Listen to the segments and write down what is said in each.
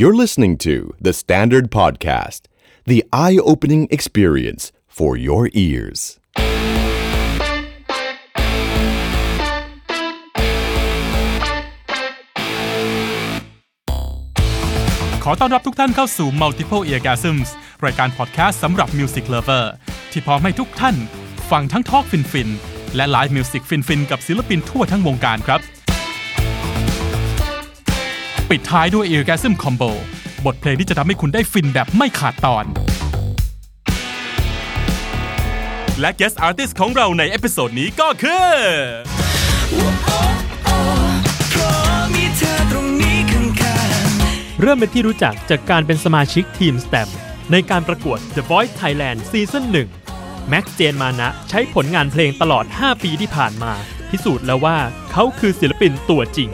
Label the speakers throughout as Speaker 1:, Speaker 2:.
Speaker 1: You're listening to The Standard Podcast, the eye opening experience for your ears.
Speaker 2: ขอต้อนรับทุกท่านเข้าสู่ Multiple Eargasms รายการพอดแคสต์สำหรับ Music Lover ที่พร้อมให้ทุกท่าน ฟังทั้ง talk ฟินและ live music ฟินๆกับศิลปินทั่วทั้งวงการครับ ปิดท้ายด้วย Eargasm Combo บทเพลงที่จะทำให้คุณได้ฟินแบบไม่ขาดตอน และ Guest Artist ของเราใน episode นี้ก็คือ
Speaker 3: เริ่มเป็นที่รู้จักจากการเป็นสมาชิกทีม แสตมป์ ในการประกวด The Voice Thailand season 1แม็กซ์ เจนมานะใช้ผลงานเพลงตลอด 5 ปีที่ผ่านมา พิสูจน์แล้วว่าเขาคือศิลปินตัวจริง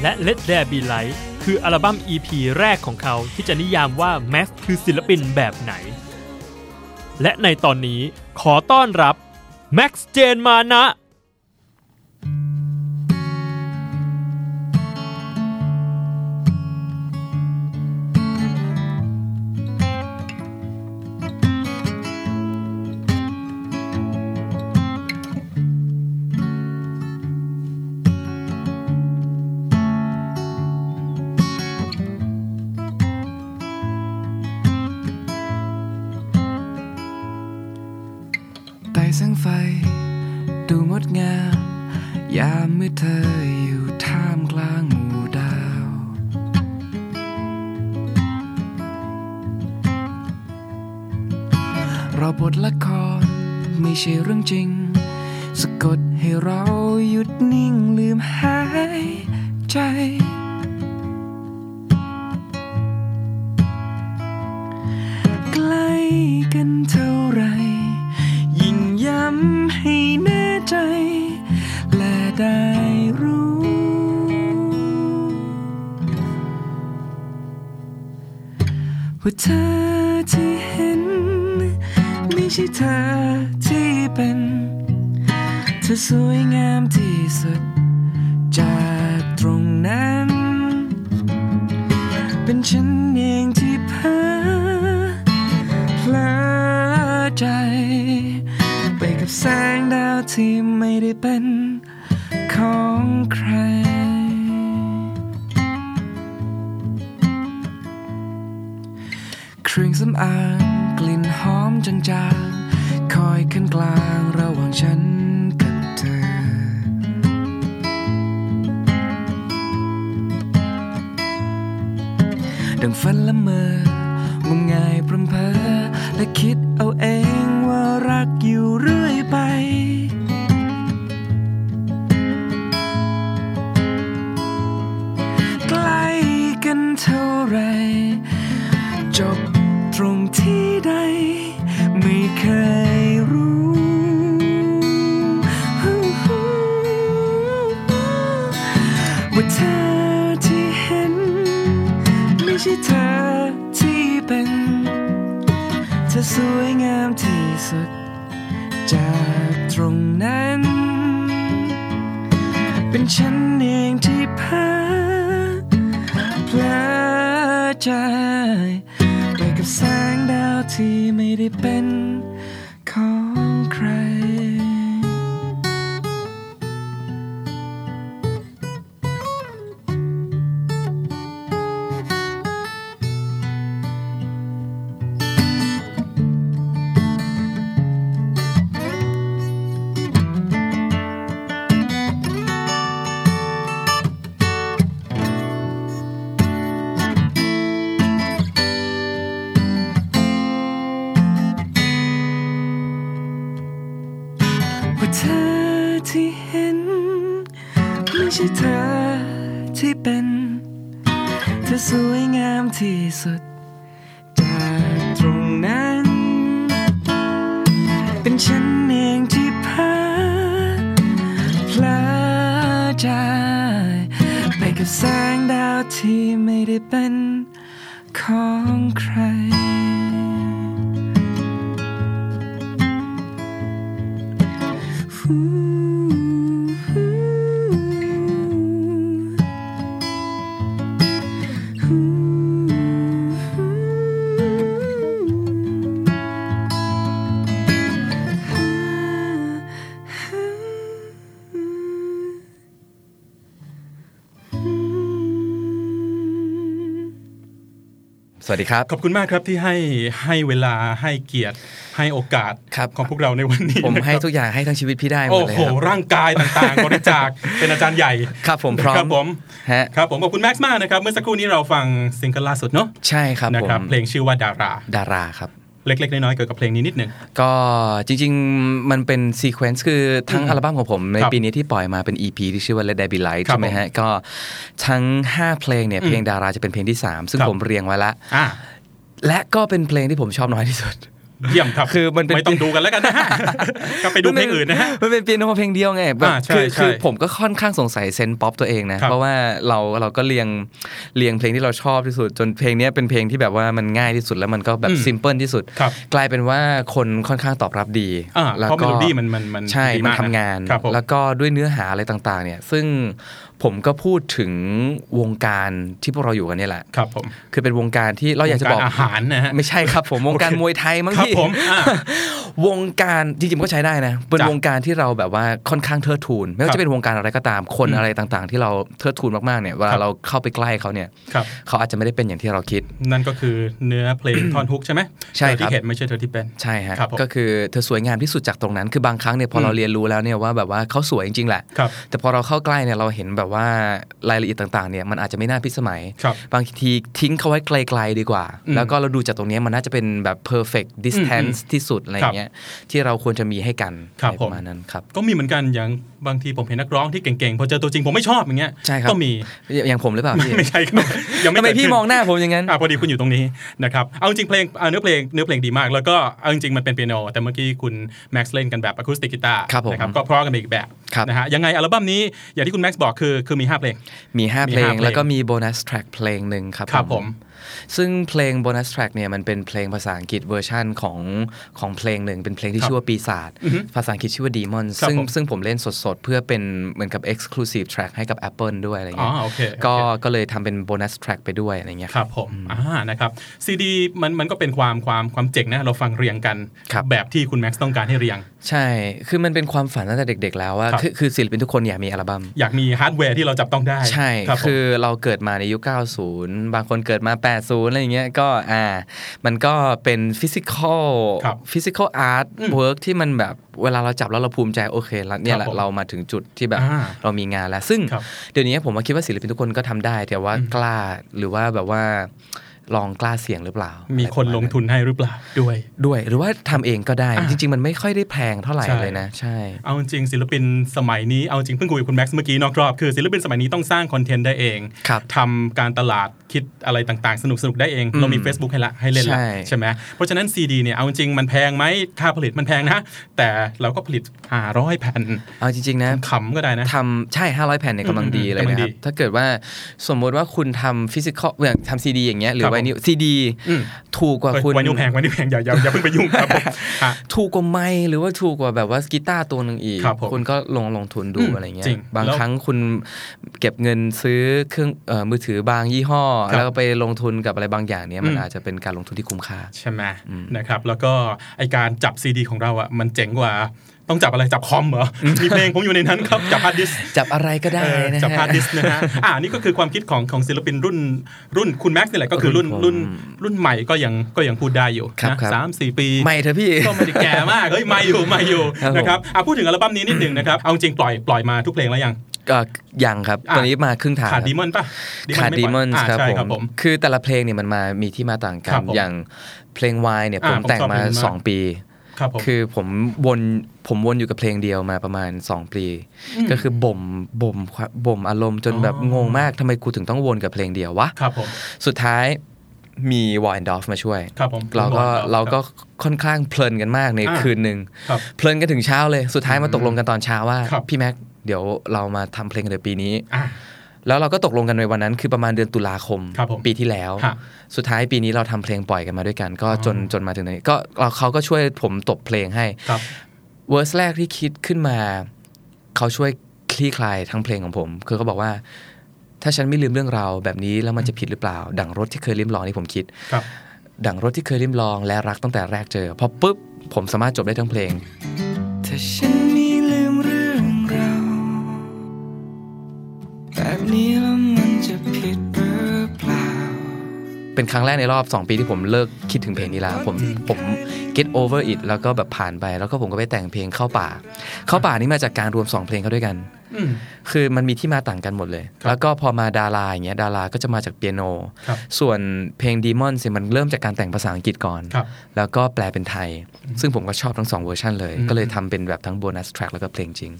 Speaker 3: และ Let There Be Light คืออัลบั้ม EP แรกของเขาที่จะนิยามว่าแม็กคือศิลปินแบบไหน และในตอนนี้ขอต้อนรับแม็กซ์เจนมานะ
Speaker 4: ดูงดงาม ยามเมื่อเธออยู่ท่ามกลางหมู่ดาว เราบทละครไม่ใช่เรื่องจริงำอางกลิ่นหอมจางๆ คอยขึ้นกลางระหว่างฉันกับเธอ ดังฝันละเมอ งมงายพรำเพอและคิดเอาเอง สวัสดีครับ ขอ
Speaker 5: บ
Speaker 2: คุณมากครับที่ให้ให้เวลาให้เกียรติให้โอกาส
Speaker 5: ครับ
Speaker 2: ของพวกเราในวันนี้
Speaker 5: ผมให้
Speaker 2: นะครับ
Speaker 5: ทุกอย่างให้ทั้งชีวิตพี่ได้หมดเลย
Speaker 2: โอ้โห
Speaker 5: ครับ
Speaker 2: ร่างกายต่างๆบริจาคเป็นอาจารย์ใหญ่
Speaker 5: ครับผมพร้อม
Speaker 2: ครับผม
Speaker 5: ฮะ
Speaker 2: ครับผมขอบคุณแม็กซ์มากนะครับ เมื่อสักครู่นี้เราฟังซิงเกิลล่าสุดเนาะ
Speaker 5: ใช่ครับ
Speaker 2: นะ
Speaker 5: ผม
Speaker 2: ครับเพลงชื่อว่าดารา
Speaker 5: ดาราครับ
Speaker 2: เล็ก ๆ น้อยๆเกี่ยวกับเพลงนี้นิดหนึ่ง
Speaker 5: ก็จริง ๆ มันเป็น sequence คือทั้ง
Speaker 2: อืม
Speaker 5: อัลบั้มของผม ใน
Speaker 2: ครับ
Speaker 5: ปีนี้ที่ปล่อยมาเป็น EP ที่ชื่อว่า Let There Be Light
Speaker 2: ครับ
Speaker 5: ใช่ไหมฮะ ก็ทั้ง 5 เพลงเนี่ยเพลงดาราจะเป็นเพลงที่ 3 ซึ่ง
Speaker 2: ครับ
Speaker 5: ผมเรียงไว้ละ
Speaker 2: อ่า
Speaker 5: และก็เป็นเพลงที่ผมชอบน้อยที่สุด
Speaker 2: เยี่ยมครับ
Speaker 5: คือมันเป็น
Speaker 2: ไม่ต้องดูกันแล้วกันนะฮะก็ไปดูเพลงอื่นนะฮะ
Speaker 5: มันเป็นเปียโนเพลงเดียวไงแบบ
Speaker 2: อ่าใช่
Speaker 5: คือ
Speaker 2: ใช่
Speaker 5: คือผมก็ค่อนข้างสงสัย sense pop ตัวเองนะ
Speaker 2: ครับ
Speaker 5: เพราะว่าเราเราก็เรียงเรียงเพลงที่เราชอบที่สุด จนเพลงเนี้ยเป็นเพลงที่แบบว่ามันง่ายที่สุดแล้วมันก็แบบ
Speaker 2: อืม
Speaker 5: simple ที่สุด
Speaker 2: ครับ
Speaker 5: กลายเป็นว่าคนค่อนข้างตอบรับดี
Speaker 2: อ่า
Speaker 5: แล้ว
Speaker 2: เพราะ
Speaker 5: ก็
Speaker 2: โลดี้มันมันมัน
Speaker 5: ใช่
Speaker 2: ดี
Speaker 5: มัน
Speaker 2: กะ
Speaker 5: ทำงาน
Speaker 2: ครับผม
Speaker 5: แล้วก็ด้วยเนื้อหาอะไรต่างๆ เนี่ย ซึ่ง ผมก็พูดถึงวงการที่พวกเราอยู่กันเนี่ยแหละ
Speaker 2: ครับผม
Speaker 5: คือเป็นวงการที่เราอยากจะบอก
Speaker 2: วงการอาหารนะฮะ
Speaker 5: ไม่ใช่ครับผม วงการ
Speaker 2: โอเค
Speaker 5: มวยไทยมั้ง
Speaker 2: ครับ
Speaker 5: พี่
Speaker 2: ผมอ่า
Speaker 5: วงการจริงๆมันก็ใช้ได้นะ เป็น
Speaker 2: จ้ะ
Speaker 5: วงการที่เราแบบว่าค่อนข้างเทิดทูน ไม่
Speaker 2: ครั
Speaker 5: ว่า
Speaker 2: บ
Speaker 5: จะเป็นวงการอะไรก็ตาม คน
Speaker 2: อืม
Speaker 5: อะไรต่างๆ ที่เราเทิดทูนมากๆเนี่ย เว
Speaker 2: ค
Speaker 5: ลา
Speaker 2: รับ
Speaker 5: เราเข้าไปใกล้เขาเนี่ย
Speaker 2: ครับ
Speaker 5: เขาอาจจะไม่ได้เป็นอย่างที่เราคิด
Speaker 2: นั่นก็คือเนื้อเพลงท่อนฮุกใช่ไหม
Speaker 5: ใช่
Speaker 2: เธอ
Speaker 5: ครั
Speaker 2: ที่
Speaker 5: บ
Speaker 2: เห็นไม่ใช่เธอที่เป็น
Speaker 5: ใช่ฮะ
Speaker 2: ครับผม
Speaker 5: ก็คือเธอสวยงามที่สุดจากตรงนั้น คือบางครั้งเนี่ยพอเรา
Speaker 2: อืม
Speaker 5: เรียนรู้แล้วเนี่ยว่าแบบว่าเขาสวยจริงๆแหละ
Speaker 2: ครับ
Speaker 5: แต่พอเราเข้าใกล้เนี่ยเราเห็นแบบว่ารายละเอียดต่างๆเนี่ยมันอาจจะไม่น่าพิสมัย
Speaker 2: ครับ
Speaker 5: บางทีทิ้งเขาไว้ไกลๆดีกว่า
Speaker 2: อืม
Speaker 5: แล้วก็เราดูจากตรงเนี้ยมันน่าจะเป็นแบบ perfect distance ที่สุดอะไรอย่างเงี้ยที่เราควรจะมีให้กัน
Speaker 2: ครับ
Speaker 5: อะไร
Speaker 2: ผ
Speaker 5: ป
Speaker 2: ม
Speaker 5: ระมาณนั้นครับ
Speaker 2: ก็มีเหมือนกันอย่างบางทีผมเห็นนักร้องที่เก่งๆพอเจอตัวจริงผมไม่ชอบอย่างเงี้ย
Speaker 5: ใช่ครับ
Speaker 2: ก็มี
Speaker 5: อย่างผมหรือเปล่าพี่
Speaker 2: ไม่ใช่ครับยังไม่
Speaker 5: ทำไม
Speaker 2: เกิด
Speaker 5: พี่
Speaker 2: ขึ้น
Speaker 5: มองหน้าผมอย่างนั้น
Speaker 2: อะพอดีคุณอยู่ตรงนี้นะครับเอาจริงๆเพลงอะเนื้อเพลงเนื้อเพลงดีมาก แล้วก็เอาจริงๆมันเป็นเปียโนแต่เมื่อกี้คุณแม็กซ์เล่นกันแบบอะคูสติกกีตาร์
Speaker 5: ครับผม
Speaker 2: นะครับก็เพราะกันไปอีกแบบ
Speaker 5: ครับ
Speaker 2: นะฮะยังไงอัลบั้มนี้อย่างที่คุณแม็กซ์บอกคือคือมี 5 เพลง
Speaker 5: มี5
Speaker 2: มีห้า
Speaker 5: เพล
Speaker 2: งเพลง
Speaker 5: แล้วก็มี bonus track เพลงหนึ่งครับ
Speaker 2: ครับผม
Speaker 5: ซึ่งเพลง bonus track เนี่ยมันเป็นเพลงภาษาอังกฤษเวอร์ชันของของเพลงหนึ่งเป็นเพลงที่
Speaker 2: ครับ
Speaker 5: ชื่อว่าปีศาจ
Speaker 2: อือฮึ
Speaker 5: ภาษาอังกฤษชื่อว่า Demon
Speaker 2: ครับ
Speaker 5: ซึ่ง
Speaker 2: ผม
Speaker 5: ซึ่งผมเล่นสดๆ เพื่อเป็นเหมือนกับ exclusive track ให้กับ Apple ด้วยอะไร
Speaker 2: อ๋อ
Speaker 5: เงี้ย
Speaker 2: โอเคโอเค
Speaker 5: ก็ก็เลยทำเป็น bonus track ไปด้วยอะไรเงี้ย
Speaker 2: ครับผมอ่านะครับซีดีมันมันก็เป็นความความความเจ๋งนะเราฟังเรียงกัน
Speaker 5: ครับ
Speaker 2: แบบที่คุณแม็กซ์ต้องการให้เรียง
Speaker 5: ใช่ คือมันเป็นความฝันตั้งแต่เด็ก ๆ แล้วว่า
Speaker 2: ครับ
Speaker 5: คือคือศิลปินทุกคนอยากมีอัลบั้ม
Speaker 2: อยากมีฮาร์ดแวร์ที่เราจับต้องได้
Speaker 5: ใช่
Speaker 2: ครับผม
Speaker 5: คือเราเกิดมาในยุค 90 บางคนเกิดมา80 อะไรอย่างเงี้ยก็อ่ามันก็เป็น physical
Speaker 2: ครับ
Speaker 5: physical art อื
Speaker 2: ม
Speaker 5: work ที่มันแบบเวลาเราจับแล้วเราภูมิใจโอเคแล้วเนี่ยแห
Speaker 2: ครับผม
Speaker 5: เรามาถึงจุดที่แบบ
Speaker 2: อ่า
Speaker 5: เรามีงานแล้ว ซึ่ง
Speaker 2: ครับ
Speaker 5: เดี๋ยวนี้ผมว่าคิดว่าศิลปินทุกคนก็ทำได้แต่ว่า
Speaker 2: อืม
Speaker 5: กล้าหรือว่าแบบว่า ลองกล้าเสี่ยงหรือเปล่า
Speaker 2: มี
Speaker 5: มี
Speaker 2: คนลงทุนให้หรือเปล่าด้วย
Speaker 5: ด้วยหรือว่าทำเองก็ได้
Speaker 2: อ่า
Speaker 5: จริง ๆ มันไม่ค่อยได้แพงเท่าไหร่
Speaker 2: ใช่
Speaker 5: เลยนะ ใช่
Speaker 2: เอาจริงศิลปินสมัยนี้เอาจริงเพิ่งคุยกับคุณแม็กซ์เมื่อกี้นอกรอบคือศิลปินสมัยนี้ต้องสร้างคอนเทนต์ได้เอง
Speaker 5: ครับ
Speaker 2: ทำการตลาดคิดอะไรต่างๆ สนุกสนุกๆได้เอง
Speaker 5: อืม
Speaker 2: เรามี Facebook ให้ละให้เล่นละ
Speaker 5: ใช่
Speaker 2: ใช่ไหมเพราะฉะนั้นซีดีเนี่ยเอาจริงมันแพงไหมค่าผลิตมันแพงนะ แต่เราก็ผลิต500แผ่น
Speaker 5: เอาจริงๆนะ
Speaker 2: ขำๆก็ได้นะ
Speaker 5: ทำใช่ 500 แผ่นเนี่ยกำลังดีเลย
Speaker 2: กำลัง
Speaker 5: นะค
Speaker 2: ดี
Speaker 5: รับถ้าเกิดว่าสมมติว่าคุณทำฟิสิกอลอย่างทำซีดีอย่างเงี้ยหรื
Speaker 2: ครั
Speaker 5: อบไว
Speaker 2: ผม
Speaker 5: นิวซีดี
Speaker 2: อืม
Speaker 5: ถูกกว่าคุณ
Speaker 2: ไวนิวแพงไวนิวแพงอย่าอย่าอย่าเพิ่งไปยุ่งครับผมอะ
Speaker 5: ถูกกว่าไมค์หรือว่าถูกกว่าแบบว่ากีตาร์ตัวหนึ่งอีก
Speaker 2: ครับผม
Speaker 5: คุณก็ลงลงทุนดู
Speaker 2: อืม
Speaker 5: อะไรเงี้ย
Speaker 2: จริง
Speaker 5: บาง
Speaker 2: แล้ว
Speaker 5: ครั้งคุณเก็บเงินซื้อเครื่องเอ่อมือถือบางยี่ห้อ
Speaker 2: ครับ
Speaker 5: แล้วก็ไปลงทุนกับอะไรบางอย่างเนี้ยมัน
Speaker 2: อืม
Speaker 5: อาจจะเป็นการลงทุนที่คุ้มค่า
Speaker 2: ใช่ไหม
Speaker 5: อืม
Speaker 2: นะครับแล้วก็ไอการจับซีดีของเราอะมันเจ๋งกว่า ต้องจับอะไรจับคอมเหรอมีเพลงผมอยู่ในนั้นครับจับฮาร์ดดิสก์
Speaker 5: จับอะไรก็ได้
Speaker 2: เออ
Speaker 5: นะ
Speaker 2: จับฮา
Speaker 5: ฮะ
Speaker 2: ร์ดดิสก์นะฮะอ่านี่ก็คือความคิดของของศิลปินรุ่นรุ่นคุณแม็กซ์นี่แหละก็คือรุ่น
Speaker 5: รุ่
Speaker 2: รุ่น
Speaker 5: นผม
Speaker 2: รุ่นใหม่ก็ยังก็ยังพูดได้อยู่
Speaker 5: ครับ
Speaker 2: นะครับสามสี่ปี
Speaker 5: ไม่เถอะพี่
Speaker 2: ก็ไม่ได้แก่มากเฮ้ยไม่อยู่ไม่อยู่
Speaker 5: ครับผม
Speaker 2: นะครับอะพูดถึงอัลบั้มนี้นิดหนึ่งนะครับเอาจริงปล่อยปล่อยมาทุกเพลงแล้วยัง
Speaker 5: ก็ยังครับ
Speaker 2: อะ
Speaker 5: ตอนนี้มาครึ่งทาง
Speaker 2: ขาด
Speaker 5: ครับ
Speaker 2: ดีมอนป่ะ
Speaker 5: ขาด
Speaker 2: ไม่
Speaker 5: ดี
Speaker 2: ปล่ย
Speaker 5: มอน
Speaker 2: อ่า
Speaker 5: ครับ
Speaker 2: ใช่
Speaker 5: ผ
Speaker 2: ครับ
Speaker 5: ม
Speaker 2: ผม
Speaker 5: คือแต่ละเพลงเนี่ยมันมามีที่มาต่างกั
Speaker 2: ครั
Speaker 5: น
Speaker 2: บผม
Speaker 5: อย่างเพลงวายเนี่ย
Speaker 2: อ่า
Speaker 5: ผมแต่ง
Speaker 2: ผมชอบ
Speaker 5: มา
Speaker 2: เพลงมาก
Speaker 5: สองปี
Speaker 2: ครับผม
Speaker 5: คือผมวนผมวนอยู่กับเพลงเดียวมาประมาณ 2 ปี ก็คือบ่มบ่มความบ่มอารมณ์จนแบบ
Speaker 2: อ๋อง
Speaker 5: งมากทำไมกูถึงต้องวนกับเพลงเดียววะ
Speaker 2: ครับผม
Speaker 5: สุดท้ายมีวายดอฟมาช่วย
Speaker 2: ครับผม
Speaker 5: เราก็
Speaker 2: ผมบอก
Speaker 5: เราก็ค่อนข้างเพลินกันมากใน
Speaker 2: อ่า
Speaker 5: คืนหนึ่ง
Speaker 2: ครับ
Speaker 5: เพลินกันถึงเช้าเลยสุดท้ายมาตกลงกันตอนเช้าว่า
Speaker 2: ครับ
Speaker 5: พี่แม็กเดี๋ยวเรามาทำเพลงกันเดี๋ยวปีนี้
Speaker 2: อะ
Speaker 5: แล้วเราก็ตกลงกันในวันนั้นคือประมาณเดือนตุลาคม
Speaker 2: ครับผม
Speaker 5: ปีที่แล้ว
Speaker 2: ฮะ
Speaker 5: สุดท้ายปีนี้เราทำเพลงปล่อยกันมาด้วยกัน ก็
Speaker 2: อ๋อ
Speaker 5: จนจนมาถึงนี้ก็เราเขาก็ช่วยผมตบเพลงให้
Speaker 2: ครับ
Speaker 5: เวอร์สแรกที่คิดขึ้นมา เขาช่วยคลี่คลายทั้งเพลงของผม คือเขาบอกว่า ถ้าฉันไม่ลืมเรื่องราวแบบนี้แล้วมันจะผิดหรือเปล่า ดั่งรถที่เคยลิ้มลองที่ผมคิด
Speaker 2: ครับ
Speaker 5: ดั่งรถที่เคยลิ้มลองและรักตั้งแต่แรกเจอพอปุ๊บผมสามารถจบได้ทั้งเพลง
Speaker 4: ถ้าฉัน แบบนี้แล้วมันจะผิดหรือเปล่า
Speaker 5: เป็นครั้งแรกในรอบ 2 ปีที่ผมเลิกคิดถึงเพลงนี้แล้วผมผม get over it แล้วก็แบบผ่านไป แล้วก็ผมก็ไปแต่งเพลงเข้าป่า เข้าป่านี่มาจากการรวม 2 เพลงเข้าด้วยกัน
Speaker 2: อืม
Speaker 5: คือมันมีที่มาต่างกันหมดเลย
Speaker 2: ครับ
Speaker 5: แล้วก็พอมาดาราอย่างเงี้ยดาราก็จะมาจากเปียโน
Speaker 2: ครับ
Speaker 5: ส่วนเพลง Demon เนี่ยมันเริ่มจากการแต่งภาษาอังกฤษก่อน
Speaker 2: ครับ
Speaker 5: แล้วก็แปลเป็นไทย ซึ่งผมก็ชอบทั้งสองเวอร์ชันเลย
Speaker 2: อืม
Speaker 5: ก็เลยทำเป็นแบบทั้งโบนัสแทร็กแล้วก็เพลงจริง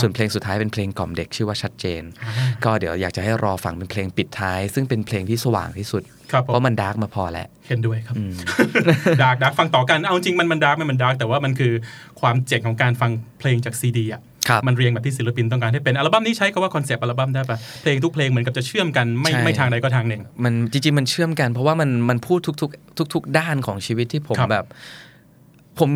Speaker 5: ส่วนเพลงสุดท้ายเป็นเพลงกล่อมเด็กชื่อว่าชัดเจน ก็เดี๋ยวอยากจะให้รอฟังเป็นเพลงปิดท้าย ซึ่งเป็นเพลงที่สว่างที่สุด
Speaker 2: ครับผม
Speaker 5: เพราะมัน dark มาพอแล้ว
Speaker 2: เห็นด้วยครับ
Speaker 5: อืม
Speaker 2: dark dark ฟังต่อกันเอาจริงมันมัน dark มัน dark แต่ว่ามันคือความเจ๋งของการฟังเพลงจากซีดีอะ
Speaker 5: ครับ
Speaker 2: มันเรียงแบบที่ศิลปินต้องการให้เป็นอัลบั้มนี้ใช้คำว่า concept album ได้ปะเพลงทุกเพลงเหมือนกับจะเชื่อมกันไม่
Speaker 5: ใช่
Speaker 2: ไม่ทางใดก็ทางหนึ่ง
Speaker 5: มันจริงๆมันเชื่อมกัน เพราะว่ามันมันพูดทุกๆทุก ๆ ด้านของชีวิตที่ผม
Speaker 2: ครับ
Speaker 5: แบบ ผม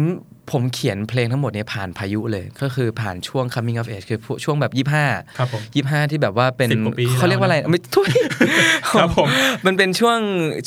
Speaker 5: ผมเขียนเพลงทั้งหมดเนี้ผ่านพายุเลย ก็คือผ่านช่วง coming of age คือช่วงแบบยี่ห้า
Speaker 2: ครับผม
Speaker 5: ยี่ห้าที่แบบว่าเป็น
Speaker 2: สิบกว่าปีที่
Speaker 5: เขาเรียกว่าอะไร
Speaker 2: แล้วนะ
Speaker 5: ไม่ทุย
Speaker 2: ครับผม
Speaker 5: มันเป็นช่วง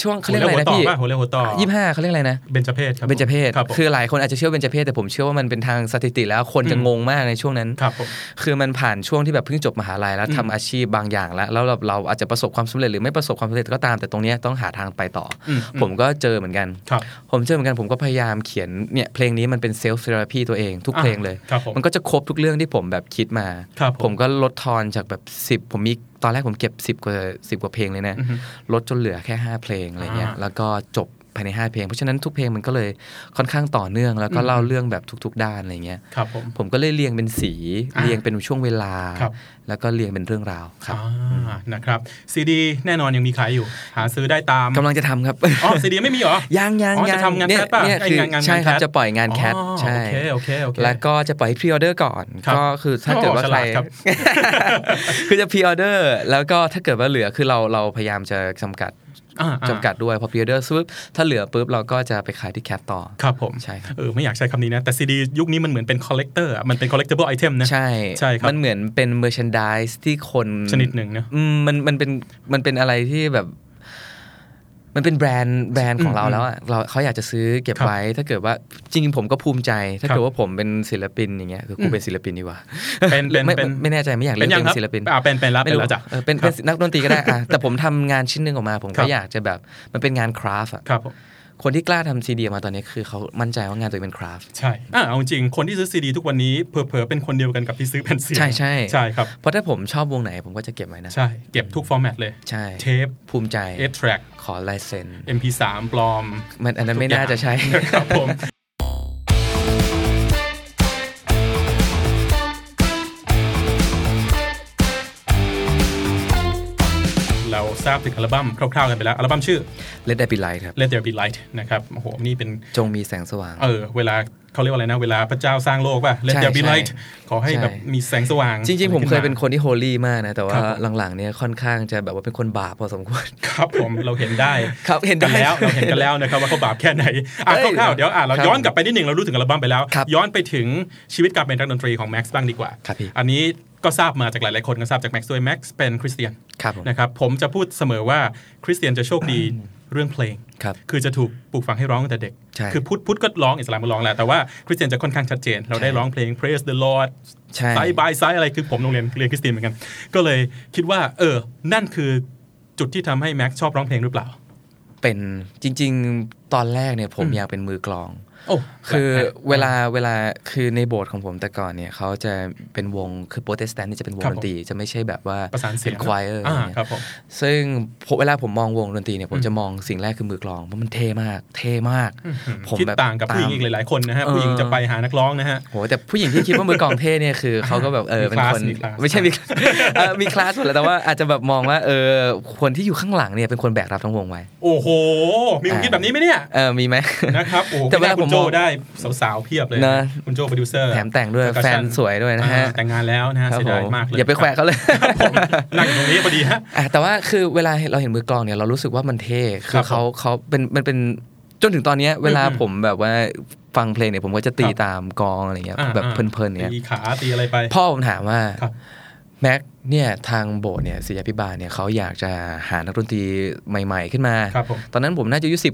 Speaker 5: ช่วงเขาเรียกอะไรนะพี่
Speaker 2: หัวเรียวหัวต่อ
Speaker 5: ยี่ห้าเขาเรียกอะไรนะ
Speaker 2: เบญจเพศครับ
Speaker 5: เบญจเพศ
Speaker 2: ครับผม
Speaker 5: คือหลายคนอาจจะเชื่อว่าเบญจเพศแต่ผมเชื่อว่ามันเป็นทางสถิติแล้วคนจะ
Speaker 2: อืม
Speaker 5: งงมากในช่วงนั้น
Speaker 2: ครับผม
Speaker 5: คือมันผ่านช่วงที่แบบเพิ่งจบมหาลัยแล้ว
Speaker 2: อืม
Speaker 5: ทำอาชีพบางอย่างแล้วแล้วเราเราอาจจะประสบความสำเร็จหรือไม่ประสบความสำเร็จก็ตาม แต่ตรงเนี้ยต้องหาทางไปต่ออ
Speaker 2: อืม
Speaker 5: ผมก็เจอเหมือนกัน
Speaker 2: ครับ
Speaker 5: ผมเจอเหมือนกันผมก็พยายามเขียนเนี่ยเพลงนี้มันเป็น self therapy ตัวเองทุกเพลงเลย
Speaker 2: ครับผม
Speaker 5: มันก็จะครบทุกเรื่องที่ผมแบบคิดมา
Speaker 2: ครับผม
Speaker 5: ผมก็ลดทอนจากแบบ 10 ผมมีตอนแรกผมเก็บ 10 กว่า10 กว่าเพลงเลยนะ
Speaker 2: อือฮึ
Speaker 5: ลดจนเหลือแค่ 5 เพลงอะไรเงี้ย
Speaker 2: อ่า
Speaker 5: แล้วก็จบ ภายใน 5 เพลง เพราะฉะนั้นทุกเพลงมันก็เลยค่อนข้างต่อเนื่องแล้วก็
Speaker 2: อืม
Speaker 5: เล่าเรื่องแบบทุก ๆ ด้านอะไรเงี้ย
Speaker 2: ครับผม
Speaker 5: ผมก็เลยเรียงเป็นสี
Speaker 2: อ่า
Speaker 5: เรียงเป็นช่วงเวลา
Speaker 2: ครับ
Speaker 5: แล้วก็เรียงเป็นเรื่องราวครับ
Speaker 2: อ่านะครับซีดีแน่นอนยังมีขายอยู่ หาซื้อได้ตาม
Speaker 5: กำลังจะทำครับ
Speaker 2: อ๋อซีดีไม่มีเหรอ
Speaker 5: ยังยัง
Speaker 2: อ๋อ
Speaker 5: ยั
Speaker 2: จะทำงาน Cat ป่ะ
Speaker 5: เนี่ย
Speaker 2: ไอ้
Speaker 5: คืองา
Speaker 2: นงาน
Speaker 5: ใช่ครับ
Speaker 2: งานแคท
Speaker 5: จะปล่อยงาน Cat
Speaker 2: อ๋อ
Speaker 5: ใช่
Speaker 2: โอเคโอเคโอเค
Speaker 5: แล้วก็จะปล่อย pre-order ก่อน
Speaker 2: ครับ
Speaker 5: ก็คือถ้าเกิดว่า
Speaker 2: โอ้
Speaker 5: ใคร
Speaker 2: ฉลาดครับ
Speaker 5: คือจะ pre-order แล้วก็ถ้าเกิดว่าเหลือคือเราเราพยายามจะจำกัด
Speaker 2: อ่าอ่า
Speaker 5: จำกัดด้วยพอ pre-order ปุ๊บถ้าเหลือปุ๊บเราก็จะไปขายที่ Cat ต่อ
Speaker 2: ครับผม
Speaker 5: ใช่ครับ
Speaker 2: เออไม่อยากใช้คำนี้นะ แต่ซีดียุคนี้มันเหมือนเป็น collector อะมันเป็น collectible item นะ
Speaker 5: ใช่
Speaker 2: ใช่ครับ
Speaker 5: มันเหมือนเป็น merchandise ที่คน
Speaker 2: ชนิดหนึ่งเนอะ
Speaker 5: อืมมันมันเป็นมันเป็นอะไรที่แบบ มันเป็นแบรนด์แบรนด์ของเรา
Speaker 2: อืม
Speaker 5: แล้วอะเราเขาอยากจะซื้อเก็บ
Speaker 2: ครับ
Speaker 5: ไว้ ถ้าเกิดว่าจริงๆผมก็ภูมิใจ ถ้า
Speaker 2: ครับ
Speaker 5: เกิดว่าผมเป็นศิลปินอย่างเงี้ยคือกู
Speaker 2: อืม
Speaker 5: เป็นศิลปินดีกว่า
Speaker 2: เป็นเป็น
Speaker 5: ไม่
Speaker 2: เป็น
Speaker 5: ไม่แน่ใจไม่อยากเรี
Speaker 2: เป็
Speaker 5: ย
Speaker 2: น
Speaker 5: ก
Speaker 2: ยัง
Speaker 5: เป็
Speaker 2: ครับ
Speaker 5: นศิลปิน
Speaker 2: อ่าเป็นเป็นแล้ว
Speaker 5: ไม่
Speaker 2: เป็น
Speaker 5: รู้
Speaker 2: แล้วจ้ะ
Speaker 5: เออเป็น
Speaker 2: ครั
Speaker 5: เป็น
Speaker 2: บ
Speaker 5: นักดนตรีก็ได้อะแต่ผมทำงานชิ้นหนึ่งออกมา ผม
Speaker 2: ครั
Speaker 5: ก็
Speaker 2: บ
Speaker 5: อยากจะแบบมันเป็นงานคราฟต์อะ
Speaker 2: ครับผม
Speaker 5: คนที่กล้าทำซีดีมาตอนนี้คือเขามั่นใจว่างานตัวเองเป็นคราฟต์
Speaker 2: ใช่อ่าเอาจริงคนที่ซื้อซีดีทุกวันนี้เผลอๆเป็นคนเดียวกันกับที่ซื้อแผ่นเสียง
Speaker 5: ใช่ใช่
Speaker 2: ใช่ครับ
Speaker 5: เพราะถ้าผมชอบวงไหนผมก็จะเก็บไว้นะ
Speaker 2: ใช่เก็บทุก format เลย
Speaker 5: ใช่
Speaker 2: เทป
Speaker 5: ภูมิใจ
Speaker 2: eight track
Speaker 5: ขอลายเซ็น
Speaker 2: MP3 ปลอม
Speaker 5: มันอันนั้นไม่น่าจะใช่
Speaker 2: ครับผม ทราบถึงอัลบั้มคร่าวๆกันไปแล้ว อัลบั้มชื่อ
Speaker 5: Let There Be Light ครับ
Speaker 2: Let There Be Light นะครับโอ้โหนี่เป็น
Speaker 5: จงมีแสงสว่าง
Speaker 2: เออ เวลาเขาเรียกว่าอะไรนะ เวลาพระเจ้าสร้างโลกป่ะ Let
Speaker 5: ใช่
Speaker 2: There Be
Speaker 5: ใช่
Speaker 2: Light ขอให้
Speaker 5: ใช่
Speaker 2: แบบมีแสงสว่าง
Speaker 5: จริง ๆ ผมเคยเป็น
Speaker 2: ขึ้า
Speaker 5: คนที่โฮลี่มากนะ แต่ว่า
Speaker 2: ครับผม
Speaker 5: หลังๆ เนี่ยค่อนข้างจะแบบว่าเป็นคนบาปพอสมควร
Speaker 2: ครับผมเราเห็นได้
Speaker 5: ครับเห็นได้
Speaker 2: กันแล้วเราเห็นกันแล้วนะครับว่าเขาบาปแค่ไหนอะ
Speaker 5: เอ้ย
Speaker 2: คร่าวๆเดี๋ยวอะเรา
Speaker 5: ครับ
Speaker 2: ย้อนกลับไปนิดหนึ่งเรารู้ถึงอัลบั้มไปแล้ว
Speaker 5: ครับ
Speaker 2: ย้อนไปถึงชีวิตการเป็นนักดนตรีของแม็กซ์บ้างดีกว่า
Speaker 5: ครับพี่
Speaker 2: อันนี้ ก็ทราบมาจากหลายๆคนก็ทราบจากแม็กซ์ด้วยแม็กซ์เป็นคริสเตียน
Speaker 5: ครับผม
Speaker 2: นะครับผมจะพูดเสมอว่าคริสเตียนจะโชคดีเรื่องเพลง
Speaker 5: ครับ
Speaker 2: คือจะถูกปลูกฝังให้ร้องตั้งแต่เด็ก
Speaker 5: ใช่
Speaker 2: คือพุทธพุทธก็ร้องอิสลามก็ร้องแหละแต่ว่าคริสเตียนจะค่อนข้างชัดเจน เราได้
Speaker 5: ใช่
Speaker 2: ร้องเพลง praise the Lord
Speaker 5: ใช่
Speaker 2: ไซบายไซอะไรคือผมโรงเรียนเรียนคริสเตียนเหมือนกัน ก็เลยคิดว่า เออ นั่นคือจุดที่ทำให้แม็กซ์ชอบร้องเพลงหรือเปล่า
Speaker 5: เป็นจริง ๆ ตอนแรกเนี่ยผม
Speaker 2: อืม
Speaker 5: อยากเป็นมือกลอง
Speaker 2: โอ้
Speaker 5: คือ
Speaker 2: แปลกๆ
Speaker 5: เวลาเวลาคือในโบสถ์ของผมแต่ก่อนเนี่ยเขาจะเป็นวงคือโปรเตสแตนต์นี่จะเป็นวง
Speaker 2: ครับ
Speaker 5: ดนตรีจะไม่ใช่แบบว่า
Speaker 2: ประสานเสียง
Speaker 5: เป็น choir อ่าเนี่ย
Speaker 2: ครับผม
Speaker 5: ซึ่งผมเวลาผมมองวงดนตรีเนี่ยผม
Speaker 2: อืม
Speaker 5: จะมองสิ่งแรกคือมือกลองเพราะมันเท่มาก เท่มาก ผม
Speaker 2: คิด
Speaker 5: แบบ
Speaker 2: ต่างกับผู้หญิงอีกหลายๆคนนะฮะ
Speaker 5: เออ
Speaker 2: ผู้หญิงจะไปหานักร้องนะฮะ
Speaker 5: โหแต่ผู้หญิงที่คิดว่ามือกลองเท่เนี่ยคือเขาก็แบบเออ
Speaker 2: มี
Speaker 5: เป็น
Speaker 2: คลาส
Speaker 5: คน
Speaker 2: มีคลาส
Speaker 5: ไม่ใช่มีเออมีคลาสหมดแล้วแต่ว่าอาจจะแบบมองว่าเออคนที่อยู่ข้างหลังเนี่ยเป็นคนแบกรับทั้งวงไว้
Speaker 2: โอ้โหมีความคิดแบบนี้ไหมเนี่ย
Speaker 5: เออมีไหม
Speaker 2: นะครับโอ้โห
Speaker 5: แต่
Speaker 2: แต่
Speaker 5: เว
Speaker 2: เว
Speaker 5: ลา
Speaker 2: ลาคุณ
Speaker 5: ผม
Speaker 2: โจ
Speaker 5: มอง
Speaker 2: ได้สาวๆเพียบเลย
Speaker 5: นะ
Speaker 2: คุณโจโปรดิวเซอร์
Speaker 5: แถมแต่งด้วย
Speaker 2: Percussion
Speaker 5: แฟนสวยด้วยนะฮะ
Speaker 2: อ่าแต่งงานแล้วนะฮะ
Speaker 5: ครับ
Speaker 2: เสีย
Speaker 5: ผ
Speaker 2: ดาย
Speaker 5: ม
Speaker 2: มากเลย
Speaker 5: อย่าไปแขวะเขาเลย
Speaker 2: ครับผมนั่งอยู่ตรงนี้พอดีฮะ
Speaker 5: อะแต่ว่าคือเวลาเราเห็นมือกลองเนี่ยเรารู้สึกว่ามันเท่คื
Speaker 2: ครั
Speaker 5: บเขาเขาเป็นมันเป็นจนถึงตอนเนี้ยเวลา
Speaker 2: อืม
Speaker 5: ผมแบบว่าฟังเพลงเนี่ยผมก็จะตี
Speaker 2: ครับ
Speaker 5: ตามกลองอะไรเงี้ย
Speaker 2: อ่า
Speaker 5: แบบ
Speaker 2: อ่า
Speaker 5: เพลินๆเนี่ย
Speaker 2: ตีขาตีอะไรไป
Speaker 5: พ่อผมถามว่า
Speaker 2: ครับ
Speaker 5: แม็กเนี่ยทางโบสถ์เนี่ยศิษยาภิบาลเนี่ยเขาอยากจะหานักดนตรีใหม่ ๆ ขึ้นมา
Speaker 2: ครับผม
Speaker 5: ตอนนั้นผมน่าจะอายุสิบ